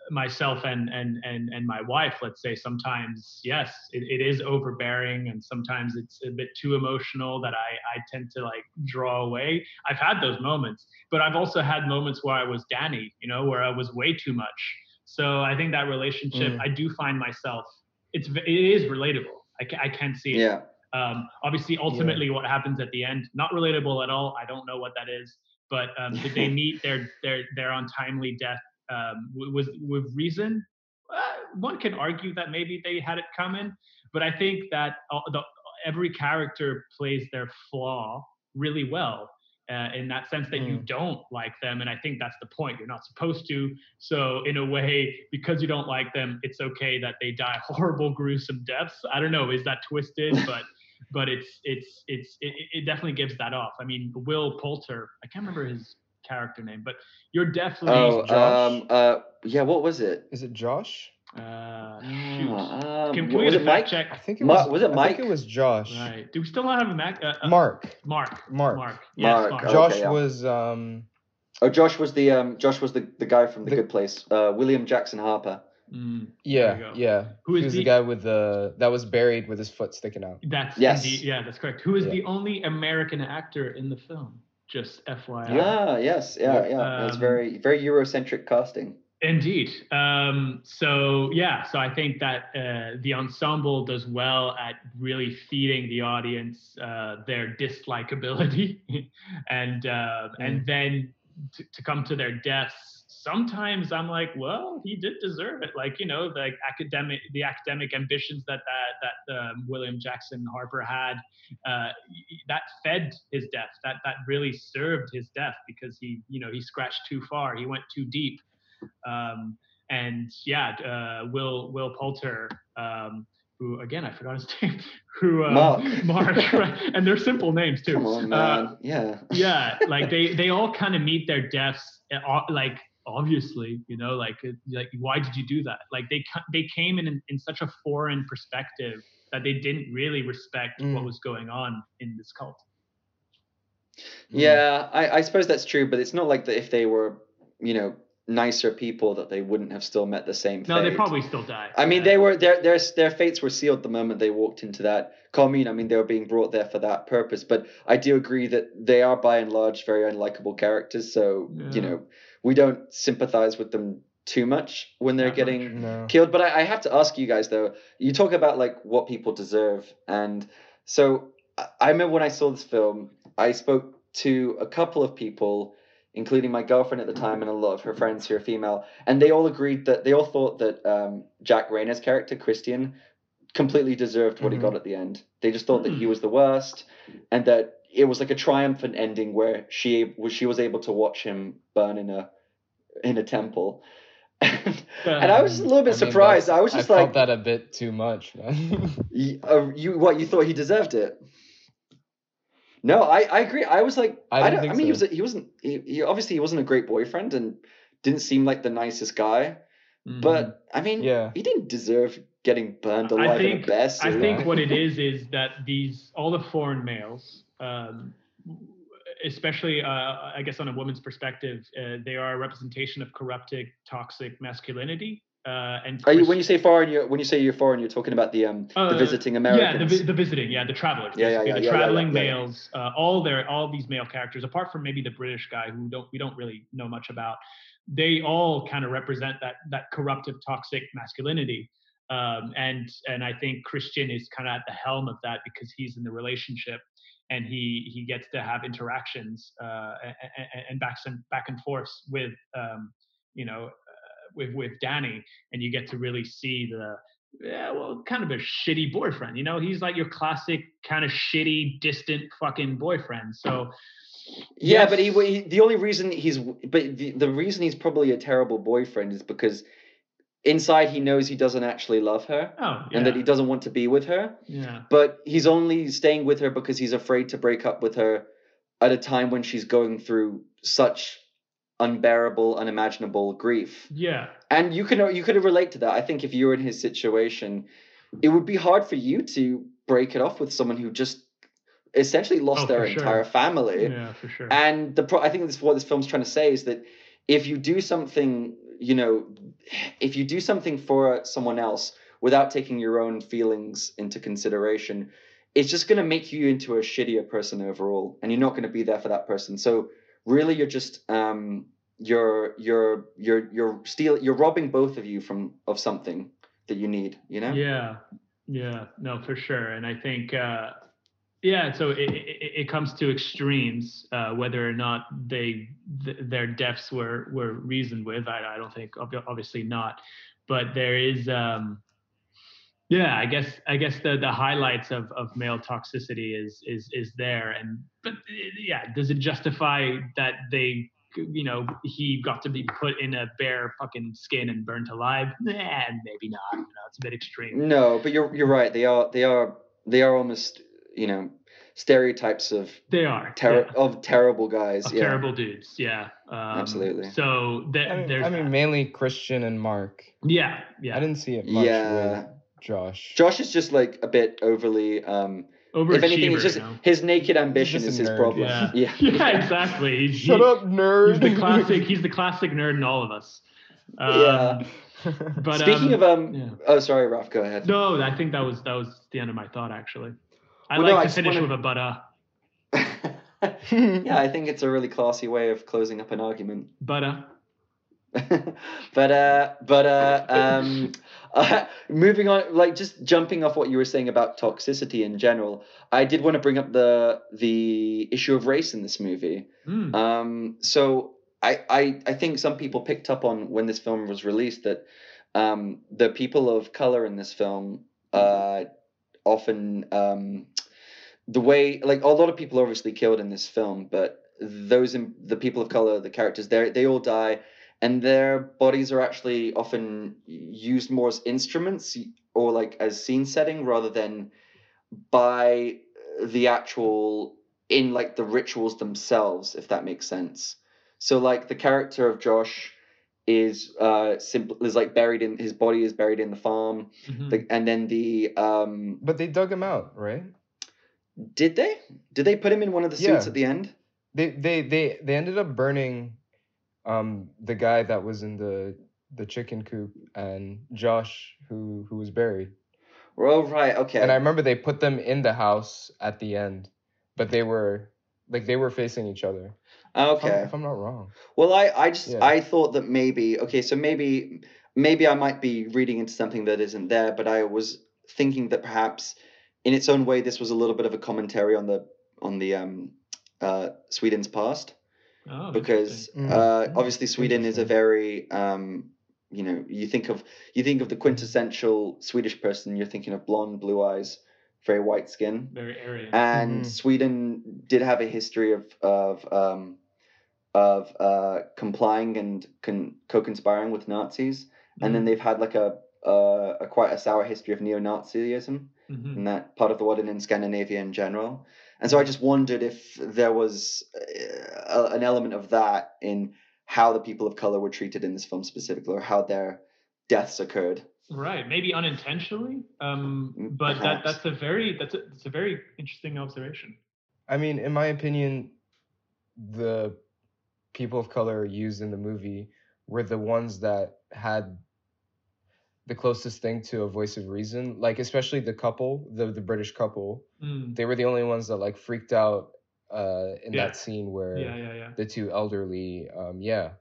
myself and and and and my wife. Let's say sometimes, yes, it, it is overbearing, and sometimes it's a bit too emotional that I I tend to like draw away. I've had those moments, but I've also had moments where I was Danny, you know, where I was way too much. So I think that relationship, Mm. I do find myself, it's it is relatable. I I can see it. Yeah, Um, obviously, ultimately, what happens at the end, not relatable at all. I don't know what that is. but um, did they (laughs) meet their their their untimely death um, with with reason? Uh, one can argue that maybe they had it coming, but I think that uh, the, every character plays their flaw really well. Uh, in that sense that you Mm. don't like them and i think that's the point you're not supposed to so in a way because you don't like them it's okay that they die (laughs) horrible gruesome deaths i don't know is that twisted (laughs) but but it's it's it's it, it definitely gives that off i mean will poulter i can't remember his character name but you're definitely Oh, Josh? um, uh, yeah. What was it? Is it Josh? Uh (sighs) shoot um, can, can we was it fact Mike? check I think it Ma- was. was it I Mike? think it was Josh. right do we still not have a mac uh, uh, Mark. mark Mark. mark yes Mark, mark Josh okay, yeah. was um Oh, Josh was the um, Josh was the, the guy from the, The- Good Place. Uh, William Jackson Harper. Mm, yeah yeah. Who he was the- the guy with the that was buried with his foot sticking out. that's Yes. indeed yeah that's correct who is Yeah. the only american actor in the film just fyi Ah, yes, yeah, Yeah. yeah. it was Um, very very Eurocentric casting. Indeed. Um, so yeah, so I think that uh, the ensemble does well at really feeding the audience uh, their dislikability, (laughs) and uh, and then to, to come to their deaths. Sometimes I'm like, well, he did deserve it. Like you know, the academic the academic ambitions that that that um, William Jackson Harper had, uh, that fed his death. That that really served his death because he you know he scratched too far. He went too deep um, and yeah, uh, Will Will Poulter, um, who again I forgot his (laughs) name, who uh, Mark. (laughs) Mark, right? and they're simple names too. Come on, Uh, yeah. yeah, (laughs) like they they all kind of meet their deaths, uh, like obviously, you know, like uh, like why did you do that? Like they they came in in such a foreign perspective that they didn't really respect what Mm. was going on in this cult. Yeah, I, I suppose that's true, but it's not like that if they were, you know, nicer people that they wouldn't have still met the same fate. No, they probably still die. I mean, they were their their their fates were sealed the moment they walked into that commune. I mean, they were being brought there for that purpose. But I do agree that they are by and large very unlikable characters. So Yeah. you know, we don't sympathize with them too much when they're Not getting No. killed. But I, I have to ask you guys though. You talk about like what people deserve, and so I, I remember when I saw this film, I spoke to a couple of people, including my girlfriend at the time and a lot of her friends who are female, and they all agreed that they all thought that um, Jack Reynor's character Christian completely deserved what Mhm. he got at the end. They just thought that he Hmm. was the worst, and that it was like a triumphant ending where she was she was able to watch him burn in a in a temple. (laughs) and I was a little bit I surprised. I was just I like, that a bit too much, man. (laughs) Y- uh, you what you thought he deserved it? No, I, I agree. I was like, I I, don't. think I mean, he was he wasn't he, he obviously he wasn't a great boyfriend and didn't seem like the nicest guy. Mhm. But I mean, Yeah. he didn't deserve getting burned I alive in think- a bear suit. I think what it (laughs) is is that these all the foreign males, um, especially uh, I guess on a woman's perspective, uh, they are a representation of corrupted, toxic masculinity. Uh, and Are you, when you say foreign, you when you say you're foreign, you're talking about the um the Uh, visiting yeah, Americans. the, the visiting, yeah, the travelers, Yeah, yeah, yeah, the yeah, yeah, traveling yeah, yeah. males, uh, all their all these male characters, apart from maybe the British guy who don't we don't really know much about, they all kind of represent that that corruptive, toxic masculinity. Um, and and I think Christian is kind of at the helm of that because he's in the relationship and he he gets to have interactions uh, and, and back and back and forth with um, you know with with Danny, and you get to really see the yeah, well, kind of a shitty boyfriend. You know, he's like your classic kind of shitty, distant fucking boyfriend. So Yeah, but he, yes. he the only reason he's but the, the reason he's probably a terrible boyfriend is because inside he knows he doesn't actually love her oh yeah, and that he doesn't want to be with her. yeah, but he's only staying with her because he's afraid to break up with her at a time when she's going through such unbearable unimaginable grief yeah, and you can you could relate to that i think if you were in his situation it would be hard for you to break it off with someone who just essentially lost Oh, their sure. entire family yeah, for sure. and the pro- I think this is what this film's trying to say is that if you do something, you know, if you do something for someone else without taking your own feelings into consideration, it's just going to make you into a shittier person overall, and you're not going to be there for that person. So really, you're just um, you're you're you're you're steal you're robbing both of you from of something that you need. You know. Yeah, yeah, no, for sure. And I think, uh, Yeah, so it, it, it comes to extremes, uh, whether or not they th- their deaths were were reasoned with. I, I don't think, ob- obviously not, but there is, um, yeah, I guess I guess the the highlights of, of male toxicity is is is there, and but yeah, does it justify that they, you know, he got to be put in a bear fucking skin and burnt alive? Nah, maybe not. You know, it's a bit extreme. No, but you're you're right. They are they are they are almost you know stereotypes of They are ter- yeah. of terrible guys. of yeah. terrible dudes. Yeah, um, Absolutely. So th- I mean, there's I mean that. mainly Christian and Mark. yeah, yeah. I didn't see it much Yeah. with Josh. Josh is just like a bit overly. Um, if anything, it's just you know? his naked ambition is his nerd. problem. yeah, yeah. (laughs) yeah, exactly. He's, Shut he- up, nerd. He's the (laughs) classic. He's the classic nerd in all of us. Um, Yeah. But Speaking um, of um, yeah. oh sorry, Ralph, go ahead. no, I think that was that was the end of my thought. Actually, I Well, like I to just finish wanna- with a but uh, (laughs) yeah, I think it's a really classy way of closing up an argument. but uh. (laughs) but uh but uh um (laughs) uh, moving on like just jumping off what you were saying about toxicity in general i did want to bring up the the issue of race in this movie. Mm, um so I, I i think some people picked up on when this film was released that um the people of color in this film uh often um the way like a lot of people are obviously killed in this film but those in, the people of color the characters they they all die and their bodies are actually often used more as instruments or like as scene setting rather than by the actual in like the rituals themselves if that makes sense so like the character of josh is uh simple is like buried in his body is buried in the farm mhm. the, and then the um but they dug him out, right? did they did they put him in one of the suits Yeah. at the end They they they they ended up burning um the guy that was in the the chicken coop and Josh who who was buried. oh right okay And I remember they put them in the house at the end, but they were like they were facing each other. If I'm- okay If I'm not wrong. Well, I, I just Yeah. I thought that maybe okay, so maybe maybe I might be reading into something that isn't there, but I was thinking that perhaps in its own way this was a little bit of a commentary on the on the um uh Sweden's past Oh, because Mm. uh Mm. obviously Sweden is a very um you know you think of you think of the quintessential Swedish person you're thinking of blonde blue eyes very white skin very Aryan. and Mhm. Sweden did have a history of of um, of uh, complying and con- co-conspiring with Nazis, and then Mhm, they've had like a, a a quite a sour history of neo-Nazism mhm. in that part of the world and in Scandinavia in general. And so I just wondered if there was uh, an element of that in how the people of color were treated in this film specifically, or how their deaths occurred. Right, maybe unintentionally, um, Mm, but that that's a very that's a, that's a very interesting observation. I mean, in my opinion, the people of color used in the movie were the ones that had the closest thing to a voice of reason. Like especially the couple, the the British couple. Mm, They were the only ones that like freaked out uh in Yeah. that scene where yeah, yeah, yeah. the two elderly um yeah.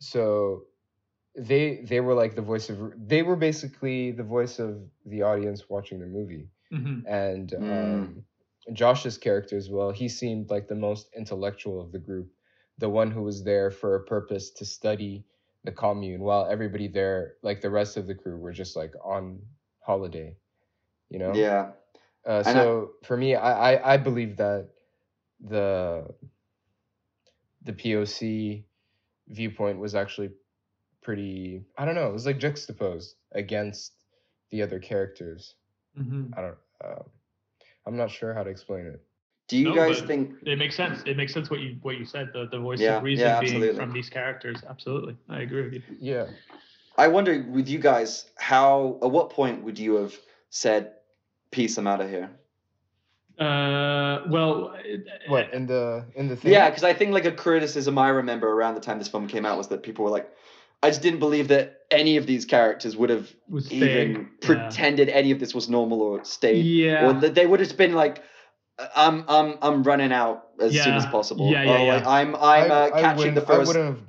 So they they were like the voice of they were basically the voice of the audience watching the movie hmm and Mm. um, Josh's character as well. He seemed like the most intellectual of the group, the one who was there for a purpose to study the commune, while everybody there, like the rest of the crew, were just like on holiday. You know. Yeah. Uh, And I- so for me, I, I I believe that the the POC viewpoint was actually pretty. I don't know. It was like juxtaposed against the other characters. hmm I don't. Um, I'm not sure how to explain it. Do you No, guys think It makes sense. It makes sense what you what you said. The the voice Yeah, of reason yeah, being from these characters. Absolutely, I agree with you. Yeah. I wonder with you guys, how at what point would you have said, "Peace, I'm out of here"? Uh, well, What in the in the thing? Yeah, because I think like a criticism I remember around the time this film came out was that people were like, "I just didn't believe that any of these characters would have even staying, yeah. pretended any of this was normal or stayed, Yeah. or that they would have been like." I'm I'm I'm running out as soon as possible. Yeah, yeah, or like yeah. I'm I'm uh, I catching the wouldn't- I first wouldn't have.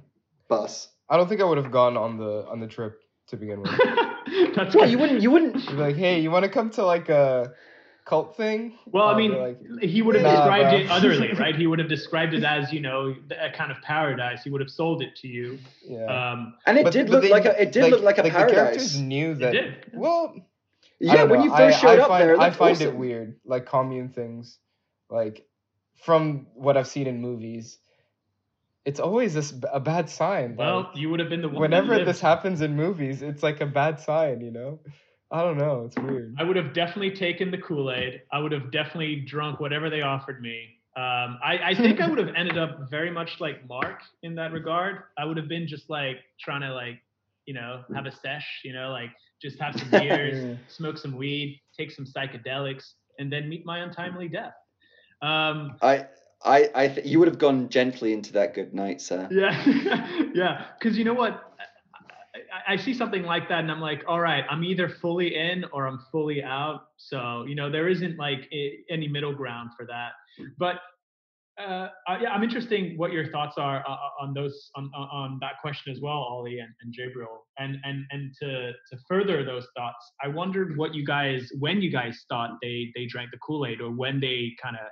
bus. I don't think I would have gone on the on the trip to begin with. (laughs) That's Well, good. you wouldn't you wouldn't You'd be like, hey, you want to come to like a cult thing. Well, I Uh, mean, like, he would have Nah, described bro. it otherly, (laughs) right? He would have described it as, you know, a kind of paradise. He would have sold it to you. yeah. Um, And it But- did but look they- like a it did look like a The characters paradise. knew it that. did. Well, I Yeah, when you first I, showed I up find, there, it I find awesome. it weird, like commune things, like from what I've seen in movies. It's always this a bad sign. Well, like, you would have been the one. whenever lived. this happens in movies, it's like a bad sign, you know. I don't know. It's weird. I would have definitely taken the Kool Aid. I would have definitely drunk whatever they offered me. Um, I, I think I would have ended up very much like Mark in that regard. I would have been just like trying to like, you know, have a sesh, you know, like just have some beers, (laughs) smoke some weed, take some psychedelics, and then meet my untimely death. Um, I I I th- you would have gone gently into that good night, sir. (laughs) Yeah, (laughs) yeah. Because you know what? I, I see something like that, and I'm like, all right, I'm either fully in or I'm fully out. So you know, there isn't like a, any middle ground for that. But uh, yeah, I'm interested what your thoughts are uh, on those on, on that question as well, Ollie and, and. And and and to to further those thoughts, I wondered what you guys when you guys thought they they drank the Kool Aid or when they kind of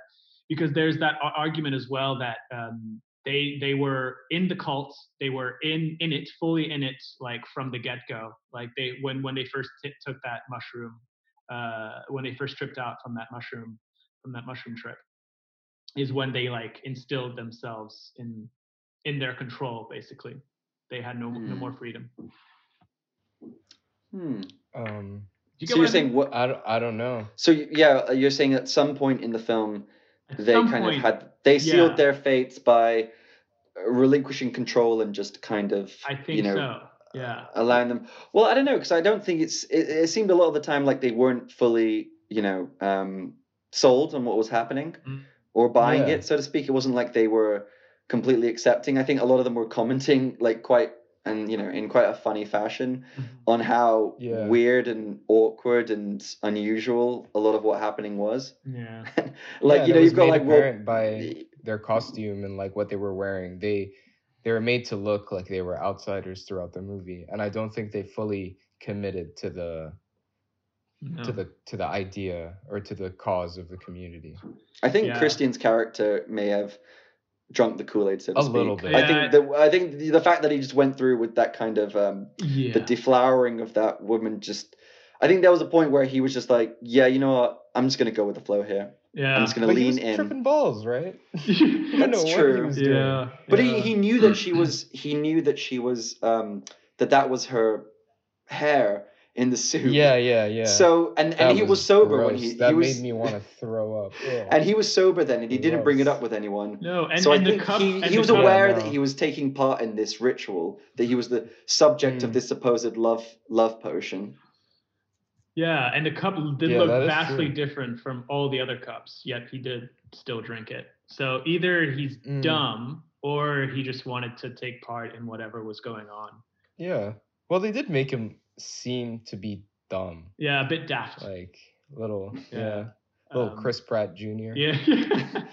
because there's that argument as well that um, they they were in the cult they were in in it fully in it like from the get-go like they when when they first t- took that mushroom uh when they first tripped out from that mushroom from that mushroom trip is when they like instilled themselves in in their control basically they had no no Hmm. more freedom Hmm. Um, you So you're I saying what? I don't, I don't know. So yeah, you're saying at some point in the film At they kind point, of had they sealed yeah. their fates by relinquishing control and just kind of i think you know so yeah allowing them well i don't know because i don't think it's it, it seemed a lot of the time like they weren't fully you know um sold on what was happening Mm. Or buying Yeah. it so to speak it wasn't like they were completely accepting i think a lot of them were commenting like quite and you know in quite a funny fashion mm-hmm. on how Yeah. weird and awkward and unusual a lot of what happening was yeah (laughs) like Yeah, you know you've got like well, by their costume and like what they were wearing. They they were made to look like they were outsiders throughout the movie, and I don't think they fully committed to the No. to the to the idea or to the cause of the community. I think Yeah. Christian's character may have drunk the Kool Aid, so to A speak. little bit. I Yeah. think the I think the, the fact that he just went through with that kind of um, yeah the deflowering of that woman just. I think there was a point where he was just like, yeah, you know what? I'm just gonna go with the flow here. yeah I'm just gonna But he lean was in. tripping balls, right? (laughs) I don't know That's true. he doing. yeah But yeah. he, he knew that she (clears throat) was he knew that she was um that that was her hair in the soup. Yeah, yeah, yeah. So and That and he was sober when he that he was made me want to throw up. Ugh. (laughs) and he was sober then and he didn't bring it up with anyone. no and, so and I the think cup he, he was cup- aware Yeah, that he was taking part in this ritual, that he was the subject of Mm. this supposed love love potion. Yeah, and the cup did Yeah, look vastly true. different from all the other cups, yet he did still drink it. So either he's Mm. dumb or he just wanted to take part in whatever was going on. Yeah. Well, they did make him seem to be dumb, Yeah, a bit daft. like little, Yeah. yeah, little Um, Chris Pratt Jr. Yeah.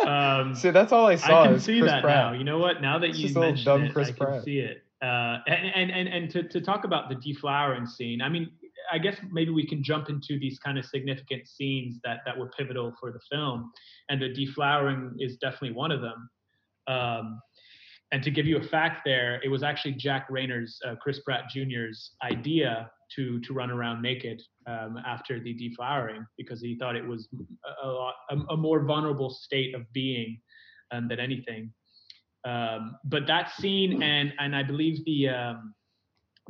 (laughs) um, So that's all I saw. I can see Chris that Pratt. now. You know what? Now that It's you just a little dumb it, Chris I can Pratt. see it. Uh, and and and, and to, to talk about the deflowering scene, I mean, I guess maybe we can jump into these kind of significant scenes that that were pivotal for the film, and the deflowering is definitely one of them. Um, and to give you a fact, there, it was actually Jack Reynor's, uh, Chris Pratt Jr.'s idea to to run around naked um, after the deflowering because he thought it was a, a lot a, a more vulnerable state of being um, than anything. Um, but that scene and and I believe the um,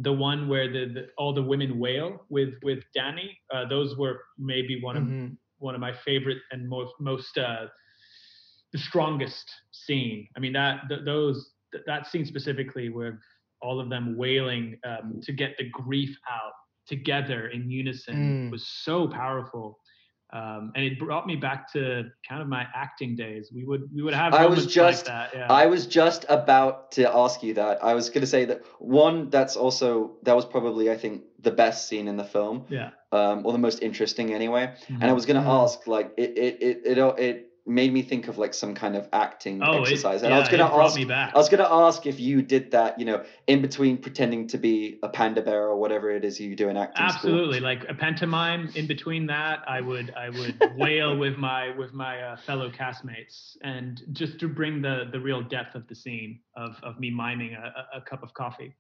the one where the, the all the women wail with with Danny, uh, those were maybe one of Mhm. one of my favorite and most most uh, the strongest scene. I mean that th- those th- that scene specifically where all of them wailing um, to get the grief out together in unison Mm. was so powerful. Um, and it brought me back to kind of my acting days. We would we would have I was just- like that. Yeah. I was just about to ask you that. I was going to say that one that's also that was probably I think the best scene in the film, yeah. um, or the most interesting anyway. And I was going to Mhm. ask like it it it it, it made me think of like some kind of acting Oh, it, exercise. and yeah, I was gonna ask me back. I was gonna ask if you did that, you know, in between pretending to be a panda bear or whatever it is you do in acting school. Absolutely, like a pantomime. In between that, I would I would wail (laughs) with my with my uh, fellow castmates, and just to bring the the real depth of the scene of of me miming a, a cup of coffee.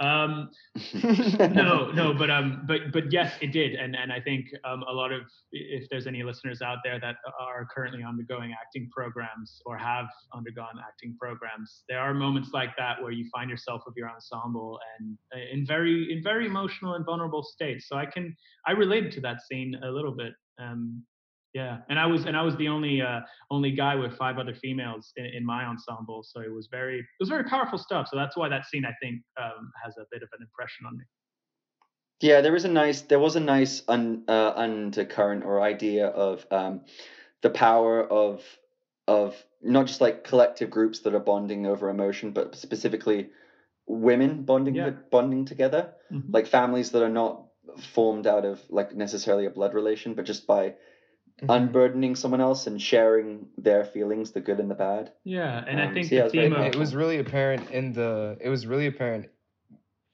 Um, no, no, (laughs) but um, but but yes, it did, and and I think um, a lot of if there's any listeners out there that are currently undergoing acting programs or have undergone acting programs, there are moments like that where you find yourself with your ensemble and uh, in very in very emotional and vulnerable states. So I can I related to that scene a little bit. Um, yeah, and I was and I was the only uh, only guy with five other females in, in my ensemble, so it was very it was very powerful stuff. So that's why that scene I think um, has a bit of an impression on me. Yeah, there is a nice there was a nice un, uh, undercurrent or idea of um, the power of of not just like collective groups that are bonding over emotion, but specifically women bonding Yeah. bonding together, Mhm. like families that are not formed out of like necessarily a blood relation, but just by Mhm. unburdening someone else and sharing their feelings, the good and the bad. Yeah, and I Um, think so yeah, the it's very theme of it was really apparent in the it was really apparent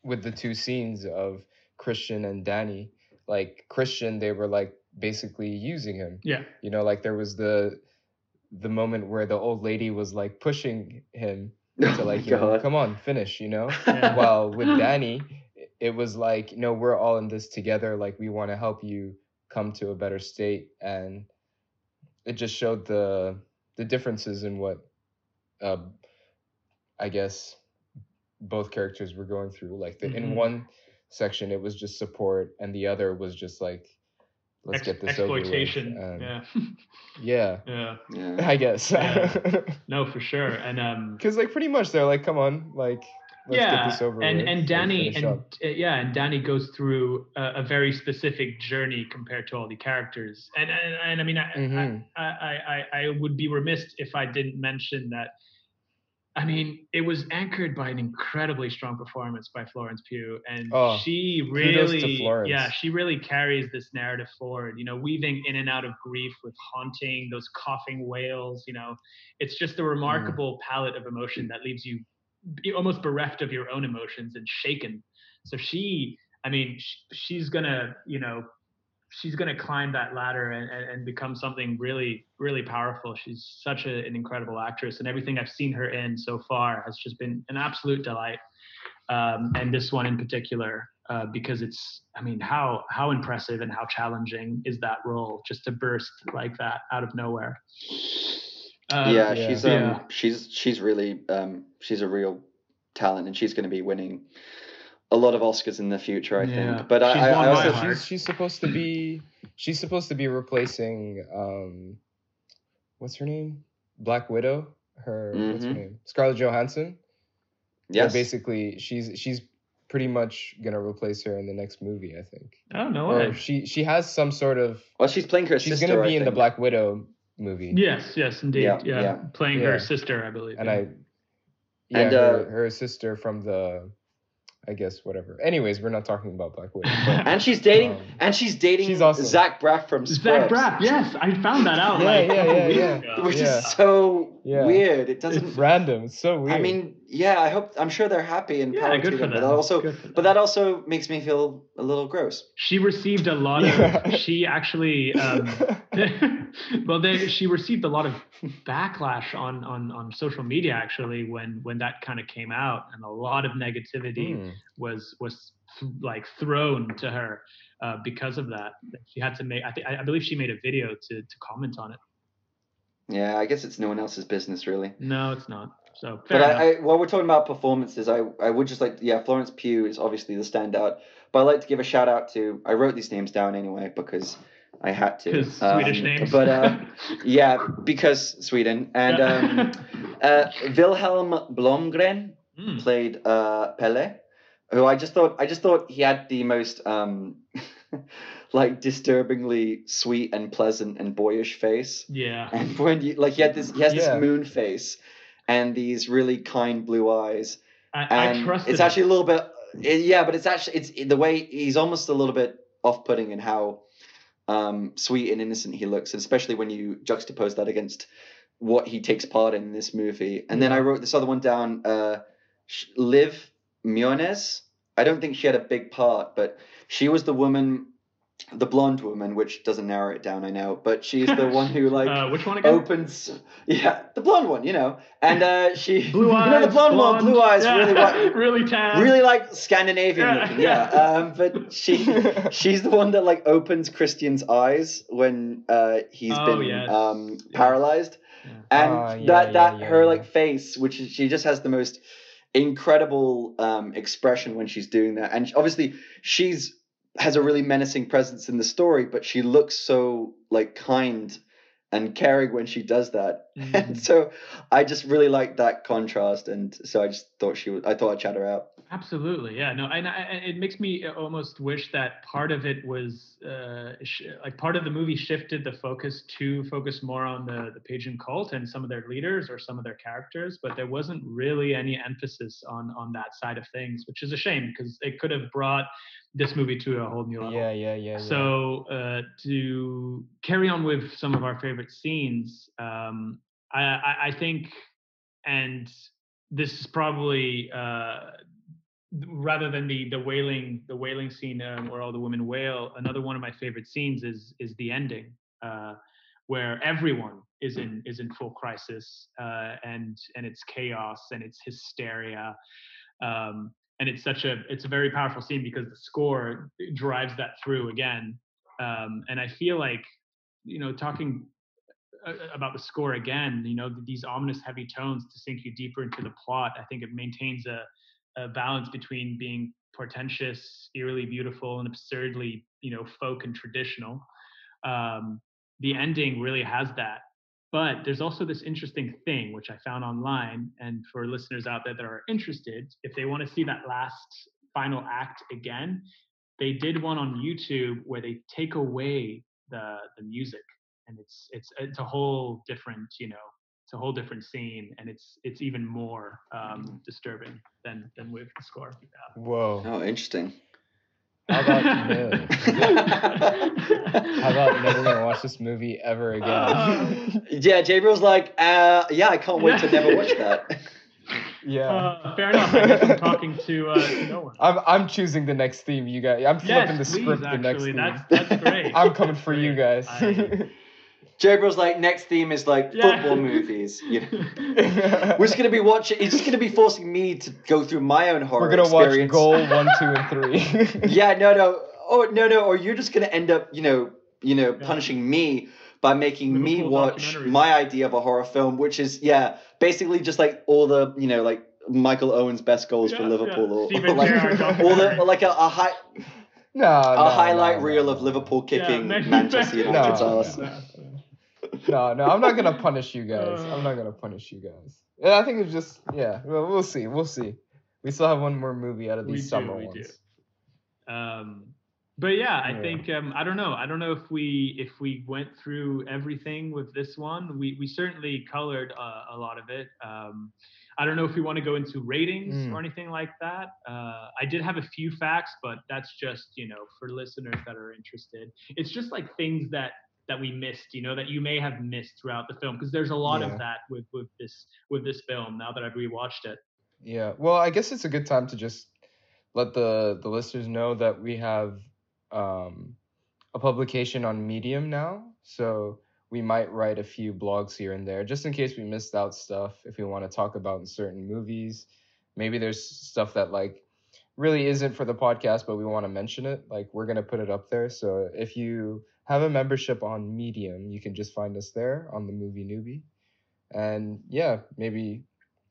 with the two scenes of Christian and Danny. Like Christian, they were like basically using him. yeah You know, like there was the the moment where the old lady was like pushing him (laughs) to oh like, my you know, come on, finish, you know? (laughs) Yeah. While with (laughs) Danny, it was like, no, we're all in this together. Like we want to help you come to a better state. And it just showed the the differences in what uh, I guess both characters were going through. Like the, Mhm. in one section it was just support and the other was just like let's ex- get this over with. exploitation. Yeah, (laughs) yeah. (laughs) yeah, Yeah. I guess. Yeah. (laughs) no, for sure. And um, Because like pretty much they're like, come on, like let's yeah, get this over and with. and Danny and up." uh, yeah, and Danny goes through a, a very specific journey compared to all the characters. And and, and I mean, I, Mhm. I, I I I would be remiss if I didn't mention that. I mean, it was anchored by an incredibly strong performance by Florence Pugh, and Oh, she really, yeah, she really carries this narrative forward. You know, weaving in and out of grief with haunting, those coughing wails. You know, it's just a remarkable palette of emotion that leaves you be almost bereft of your own emotions and shaken. So she, I mean, sh- she's gonna, you know, she's gonna climb that ladder and, and, and become something really, really powerful. She's such a, an incredible actress, and everything I've seen her in so far has just been an absolute delight. Um, and this one in particular, uh, because it's, I mean, how how impressive and how challenging is that role just to burst like that out of nowhere. Um, yeah, yeah. she's um Yeah. she's she's really um she's a real talent and she's going to be winning a lot of Oscars in the future, I Yeah. think. But I, She's I, won I my also heart. she's she's supposed to be she's supposed to be replacing um what's her name black widow her what's her Mhm. name scarlett johansson Yeah, yes, basically she's she's pretty much gonna replace her in the next movie i think Oh no or way. she she has some sort of well, she's playing her she's sister. gonna be I in the black widow movie Yes, yes, indeed. Yeah, Yeah, yeah. playing Yeah. her sister, I believe. and yeah. i yeah And, her, uh, her sister from the i guess whatever anyways we're not talking about black widow but, (laughs) And she's dating, Um, and she's dating she's awesome. Zach Braff from Zach Braff. Yes, I found that out. Yeah, like, yeah, yeah, yeah. which Yeah. is so Yeah. weird. It doesn't. it's (laughs) random it's so weird I mean, yeah, I hope. I'm sure they're happy and Yeah, power good to for them. But that also, Good for but them. that also makes me feel a little gross. She received a lot (laughs) of. She actually. Um, (laughs) well, then she received a lot of backlash on on on social media actually when when that kind of came out, and a lot of negativity Hmm. was was th- like thrown to her uh, because of that. She had to make. I think I believe she made a video to to comment on it. Yeah, I guess it's no one else's business really. No, it's not. So fair But. I, I, while we're talking about performances, I, I would just like, yeah, Florence Pugh is obviously the standout. But I'd like to give a shout out to, I wrote these names down anyway because I had to. Because Um, Swedish names. But uh, (laughs) yeah, because Sweden. And um, (laughs) uh, Vilhelm Blomgren Mm. played uh, Pelle, who I just thought, I just thought he had the most um, (laughs) like disturbingly sweet and pleasant and boyish face. yeah. And when you like, he had this, he has Yeah. this moon face and these really kind blue eyes, I, I and trusted it's actually a little bit, it- yeah, but it's actually it's the way he's almost a little bit off-putting in how um, sweet and innocent he looks, especially when you juxtapose that against what he takes part in this movie. And then I wrote this other one down, uh, Liv Mjönes. I don't think she had a big part, but she was the woman the blonde woman, which doesn't narrow it down, I know, but she's the one who (laughs) like uh, which one again? opens, yeah, the blonde one, you know, and uh, she, (laughs) blue eyes, you know, the blonde, blonde one, blue eyes, yeah. really, white, (laughs) really tan, really like Scandinavian Yeah. looking, yeah. Um, but she, she's the one that like opens Christian's eyes when uh he's Oh, been yes. um paralyzed, Yeah. and Ah, yeah, that that yeah, her yeah. like face, which is, she just has the most incredible um expression when she's doing that, and obviously she's has a really menacing presence in the story, but she looks so like kind and caring when she does that. Mhm. (laughs) And so I just really liked that contrast, and so I just thought she was. I thought I'd chat her out. Absolutely, yeah. No, and, I, it makes me almost wish that part of it was uh, sh- like part of the movie shifted the focus to focus more on the the pagan cult and some of their leaders or some of their characters, but there wasn't really any emphasis on on that side of things, which is a shame because it could have brought this movie to a whole new level. yeah, yeah, yeah. So uh, to carry on with some of our favorite scenes, um, I, I, I think, and this is probably uh, rather than the the wailing the wailing scene um, where all the women wail. Another one of my favorite scenes is is the ending. Uh, where everyone is in is in full crisis uh, and and it's chaos and it's hysteria um, and it's such a it's a very powerful scene because the score drives that through again. Um, and i feel like you know talking uh, about the score again you know these ominous heavy tones to sink you deeper into the plot i think it maintains a, a balance between being portentous eerily beautiful and absurdly you know folk and traditional. Um, the ending really has that but there's also this interesting thing which I found online, and for listeners out there that are interested, if they want to see that last final act again, they did one on YouTube where they take away the the music, and it's it's it's a whole different you know it's a whole different scene, and it's it's even more um, disturbing than than with the score. Whoa. Oh, interesting. How about (laughs) no? How about never gonna watch this movie ever again? Uh, yeah, Jabriel's like, uh, yeah, I can't wait to never watch that. (laughs) yeah. Uh, fair enough. I guess I'm talking to, uh, to no one. I'm I'm choosing the next theme, you guys. I'm flipping the script please, the next actually, theme. that's- that's great. (laughs) I'm coming That's for you guys. I- Jabriel's like, next theme is like Yeah. football movies. You know? (laughs) We're just gonna be watching. He's just gonna be forcing me to go through my own horror. We're gonna watch experience. Goal one, two, and three. (laughs) Yeah, no, no. Oh, no, no. Or you're just gonna end up, you know, you know, Yeah. punishing me by making me watch my idea of a horror film, which is yeah, basically just like all the, you know, like Michael Owen's best goals for Liverpool, yeah. or, or (laughs) like all the or like a, a high no, a no, highlight no, reel no, of. Liverpool kicking maybe- Manchester maybe- United's No, ass. No. No, I'm not gonna punish you guys. I'm not gonna punish you guys. And I think it's just yeah. Well, we'll see. We'll see. We still have one more movie out of We these do, summer we ones. do. Um, but yeah, I Yeah. think um, I don't know. I don't know if we if we went through everything with this one. We we certainly colored uh, a lot of it. Um, I don't know if we want to go into ratings Mm. or anything like that. Uh, I did have a few facts, but that's just you know for listeners that are interested. It's just like things that that we missed, you know, that you may have missed throughout the film because there's a lot Yeah. of that with with this with this film. Now that I've rewatched it. Yeah. Well, I guess it's a good time to just let the the listeners know that we have um, a publication on Medium now. So we might write a few blogs here and there, just in case we missed out stuff. If we want to talk about certain movies, maybe there's stuff that like really isn't for the podcast, but we want to mention it. Like we're gonna put it up there. So if you have a membership on Medium, you can just find us there on the Movie Newbie. And yeah, maybe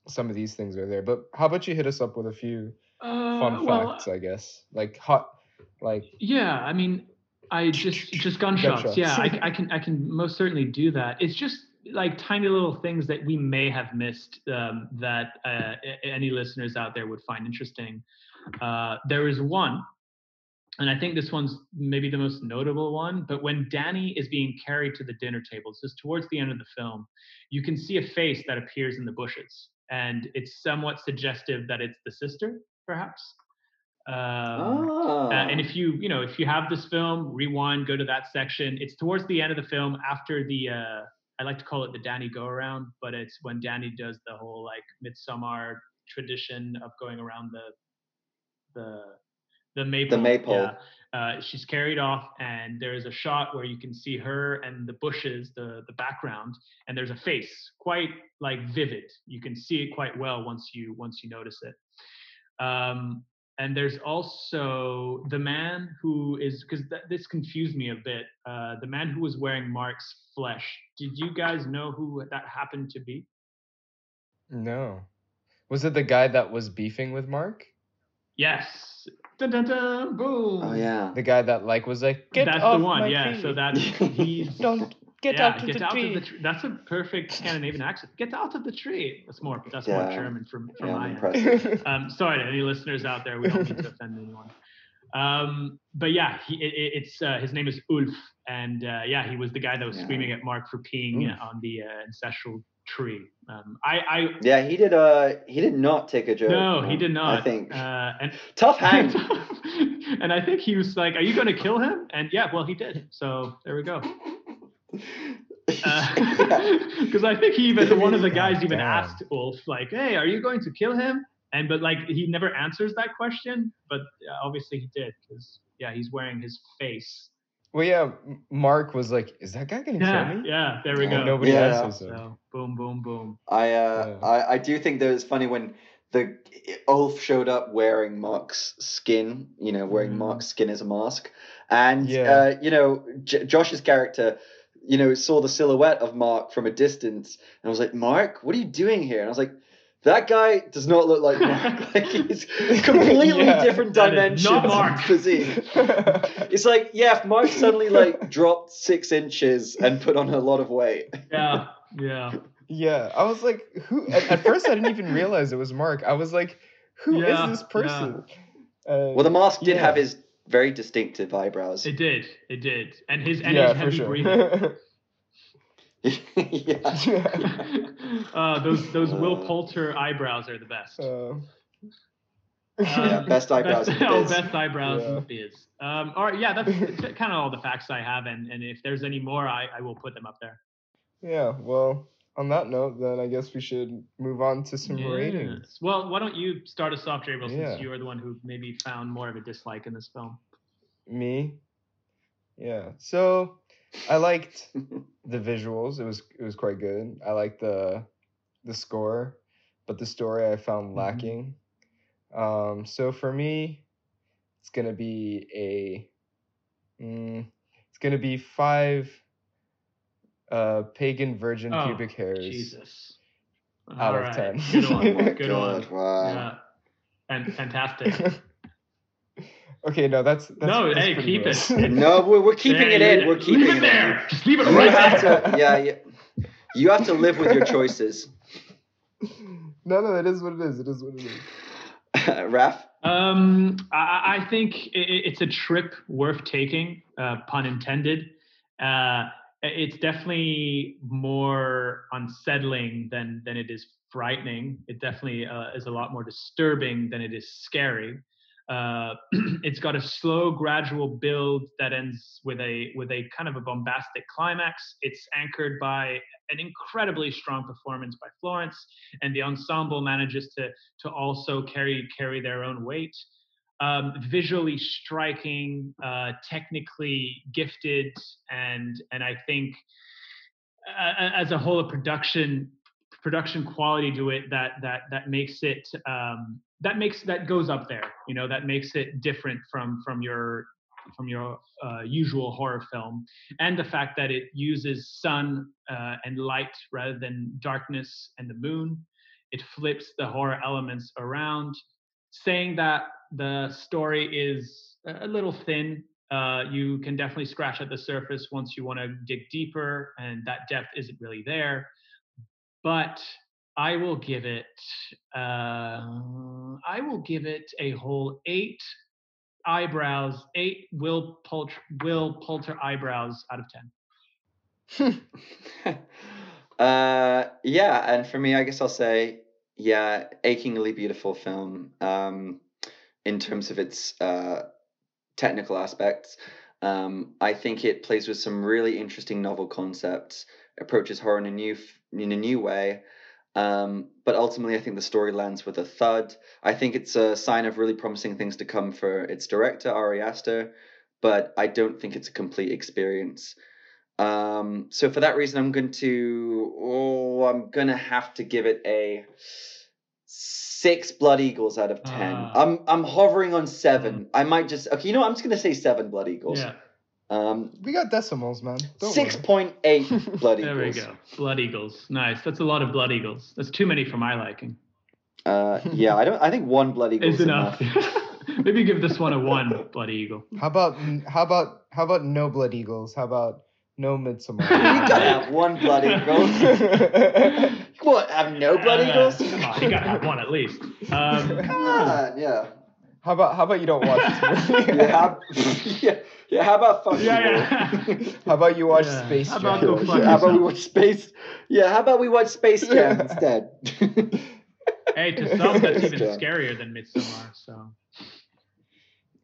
some of these things are there. But how about you hit us up with a few fun Uh, well, facts, I guess. Like hot like Yeah, I mean, I just just gunshots. Gunshots. Yeah, I, I can I can most certainly do that. It's just like tiny little things that we may have missed um, that uh, any listeners out there would find interesting. Uh, there is one, and I think this one's maybe the most notable one. But when Dani is being carried to the dinner table, just towards the end of the film, you can see a face that appears in the bushes, and it's somewhat suggestive that it's the sister, perhaps. Um, uh, and if you you know if you have this film, rewind, go to that section. It's towards the end of the film after the uh, I like to call it the Dani go around, but it's when Dani does the whole like midsummer tradition of going around the the the maple. maypole. Yeah. Uh, she's carried off, and there's a shot where you can see her and the bushes, the the background, and there's a face, quite like vivid. You can see it quite well once you once you notice it. Um, and there's also the man who is because th- this confused me a bit. Uh, the man who was wearing Mark's flesh. Did you guys know who that happened to be? No. Was it the guy that was beefing with Mark? Yes. Dun, dun, dun, boom. oh yeah. The guy that like was like, get that's off the one. my Yeah. feet. So that's (laughs) he's (laughs) Don't get yeah, out of get the out tree. of the tree. That's a perfect Scandinavian accent. Get out of the tree. That's more. That's more German from from Yeah, my I'm end. (laughs) um, sorry to any listeners out there. We don't mean to offend anyone. Um, but yeah, he, it, it- it's uh, his name is Ulf, and uh, yeah, he was the guy that was Yeah. screaming at Mark for peeing Ulf. on the uh, ancestral tree. Um, I, I Yeah, he did. Uh, he did not take a joke. no, he did not. I think Uh, and tough hang. (laughs) and I think he was like, "Are you going to kill him?" And yeah, well, he did. So there we go. (laughs) Because I think he even one of the guys even asked Ulf like, "Hey, are you going to kill him?" And but like he never answers that question. But uh, obviously he did because yeah, he's wearing his face. Well, yeah. Mark was like, "Is that guy gonna Yeah, kill me?" yeah. There we And go. Nobody Yeah. answers him. So boom, boom, boom. I, uh, Yeah. I I do think that it's funny when the Ulf showed up wearing Mark's skin, you know, wearing Mhm. Mark's skin as a mask, and Yeah. uh, you know, J- Josh's character, you know, saw the silhouette of Mark from a distance, and was like, "Mark, what are you doing here?" And I was like. That guy does not look like Mark. (laughs) like he's completely Yeah. different That is dimensions not of Mark. physique. (laughs) It's like, yeah, if Mark suddenly like dropped six inches and put on a lot of weight. Yeah, (laughs) yeah. yeah, I was like, "Who?" At, at first, I didn't even realize it was Mark. I was like, "Who is Yeah, this yeah. person?" Uh, Well, the mask did Yeah. have his very distinctive eyebrows. It did, it did, and his and yeah, his for heavy sure. breathing. (laughs) yeah. (laughs) uh, those those Will Uh. Poulter eyebrows are the best. Uh, (laughs) Yeah, Um, best eyebrows in the oh, best eyebrows in the biz. Um, all right, yeah, that's kind of all the facts I have, and, and if there's any more, I, I will put them up there. yeah. Well, on that note, then I guess we should move on to some ratings. Well, why don't you start us off, Jabriel, Yeah. since you are the one who maybe found more of a dislike in this film. Me. Yeah. So I liked (laughs) the visuals. It was it was quite good. I liked the the score, but the story I found Mhm. lacking. Um, so for me, it's gonna be a. Mm, it's gonna be five. Uh, pagan virgin Oh, pubic hairs. Jesus. Out All of right, 10. Good one. My (laughs) good God, one. wow. Yeah. And fantastic. (laughs) okay, no, that's, that's no, that's hey, keep gross. it. No, we're, we're keeping Yeah, it in. We're keeping leave it it there. Just leave it in. You right have there. to, yeah, yeah. You have to live with your choices. (laughs) no, no, it is what it is. It is what it is. (laughs) Raf? Um, I, I think i- i- it's a trip worth taking, uh, pun intended. Uh, it's definitely more unsettling than than it is frightening. It definitely uh, is a lot more disturbing than it is scary. Uh, (clears throat) it's got a slow, gradual build that ends with a with a kind of a bombastic climax. It's anchored by an incredibly strong performance by Florence, and the ensemble manages to to also carry carry their own weight. Um, visually striking, uh, technically gifted, and and I think uh, as a whole, a production production quality to it that that that makes it um, that makes that goes up there. You know, that makes it different from from your from your uh, usual horror film, and the fact that it uses sun uh, and light rather than darkness and the moon. It flips the horror elements around, saying that the story is a little thin. Uh, you can definitely scratch at the surface once you want to dig deeper, and that depth isn't really there. But I will give it. Uh, I will give it a whole eight eyebrows, eight Will Poulter, Will Poulter eyebrows out of ten. (laughs) uh, yeah, and for me, I guess I'll say, yeah, achingly beautiful film. Um, in terms of its uh, technical aspects. Um, I think it plays with some really interesting novel concepts, approaches horror in a new in a new way. Um, but ultimately, I think the story lands with a thud. I think it's a sign of really promising things to come for its director Ari Aster, but I don't think it's a complete experience. Um, so for that reason, I'm going to oh, I'm gonna have to give it a six Blood Eagles out of ten. Ah. I'm I'm hovering on seven. I might just okay. You know, what? I'm just gonna say seven Blood Eagles. Yeah, Um, We got decimals, man. Don't six worry. point eight (laughs) there we Eagles. go. Blood Eagles. Nice. That's a lot of Blood Eagles. That's too many for my liking. Uh, yeah, I don't. I think one Blood Eagle Is enough. (laughs) Maybe give this one a one Bloody Eagle. How about how about how about no blood eagles? How about no midsummer? (laughs) you gotta have one Blood Eagle. what? Have no Blood Uh, Eagles? Come on, you gotta have one at least. Um, Come on, yeah. How about how about you don't watch this (laughs) movie? Yeah, how, (laughs) yeah, yeah. How about fuck yeah, you, yeah. (laughs) How about you watch Yeah. Space How Jam? about fuck Yeah, how about we watch Space? Yeah, how about we watch Space Jam instead? hey, to some that's even Jam. scarier than Midsommar. So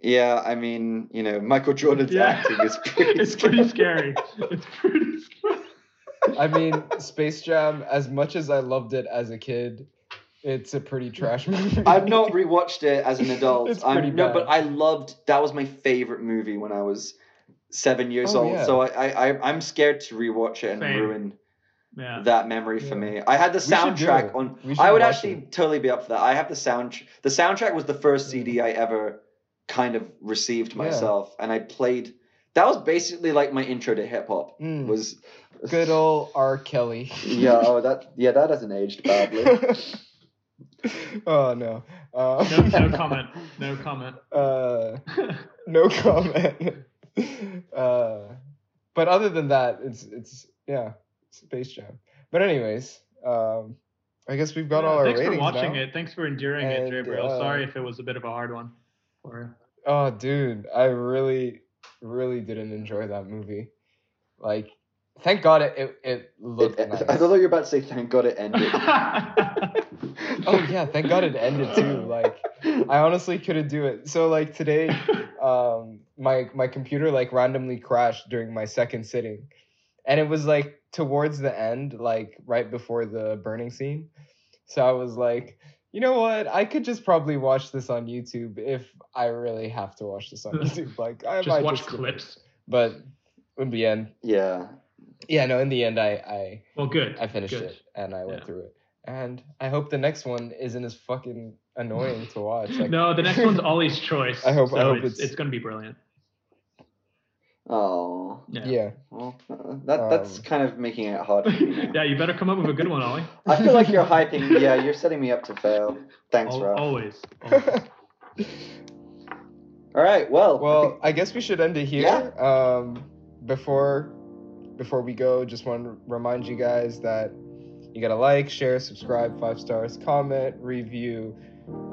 yeah, I mean, you know, Michael Jordan's Yeah. acting is pretty. it's pretty scary. It's pretty scary. I mean, Space Jam. As much as I loved it as a kid, it's a pretty (laughs) trash movie. I've not rewatched it as an adult. It's pretty I'm, no, but I loved. That was my favorite movie when I was seven years Oh, old. yeah. So I, I, I, I'm scared to rewatch it and Same. ruin Yeah. that memory for Yeah. me. I had the We should do soundtrack on. I would actually it. totally be up for that. I have the sound. The soundtrack was the first CD I ever kind of received Yeah. myself, and I played. That was basically like my intro to hip hop. Mm, Was good old R. Kelly. yeah. Oh, that yeah, that hasn't aged badly. (laughs) (laughs) oh no. Uh, No, no comment. No comment. (laughs) Uh, no comment. (laughs) uh, but other than that, it's it's yeah, Space Jam. But anyways, um, I guess we've got Yeah, all our ratings. Thanks for watching now. it. Thanks for enduring And, it, Jabriel. uh, Sorry if it was a bit of a hard one. for you. Oh, dude, I really, really didn't enjoy that movie. Like, thank God it it, it looked It- nice. I thought you were about to say, "Thank God it ended." (laughs) oh yeah, thank God it ended too. Like, I honestly couldn't do it. So like today, um, my my computer like randomly crashed during my second sitting, and it was like towards the end, like right before the burning scene. So I was like, you know what? I could just probably watch this on YouTube if I really have to watch this on (laughs) YouTube. Like I just might watch skip it. clips. But in the end, yeah. yeah, no, in the end, I I Well, good. I finished good. it and I went Yeah. through it. And I hope the next one isn't as fucking annoying to watch. (laughs) Like, no, the next one's Ollie's (laughs) choice. I hope- I hope it's, it's- it's going to be brilliant. Oh. Yeah. yeah. Well, uh, that that's Um, kind of making it hard for me yeah, you better come up with a good one, Ollie. I feel like you're hyping. (laughs) Yeah, you're setting me up to fail. Thanks, Al- Ralph. always. always. All right. Well. I well, think- I guess we should end it here. Yeah. Um, before before we go, just want to remind you guys that you gotta like, share, subscribe, five stars, comment, review,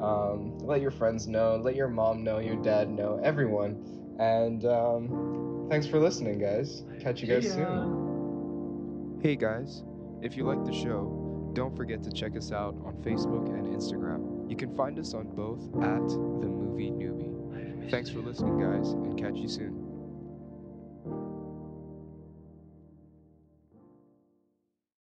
um, let your friends know, let your mom know, your dad know, everyone. And um, thanks for listening, guys. Catch you guys soon. Hey guys, if you like the show, don't forget to check us out on Facebook and Instagram. You can find us on both at The Movie Newbie. Thanks for listening, guys, and catch you soon.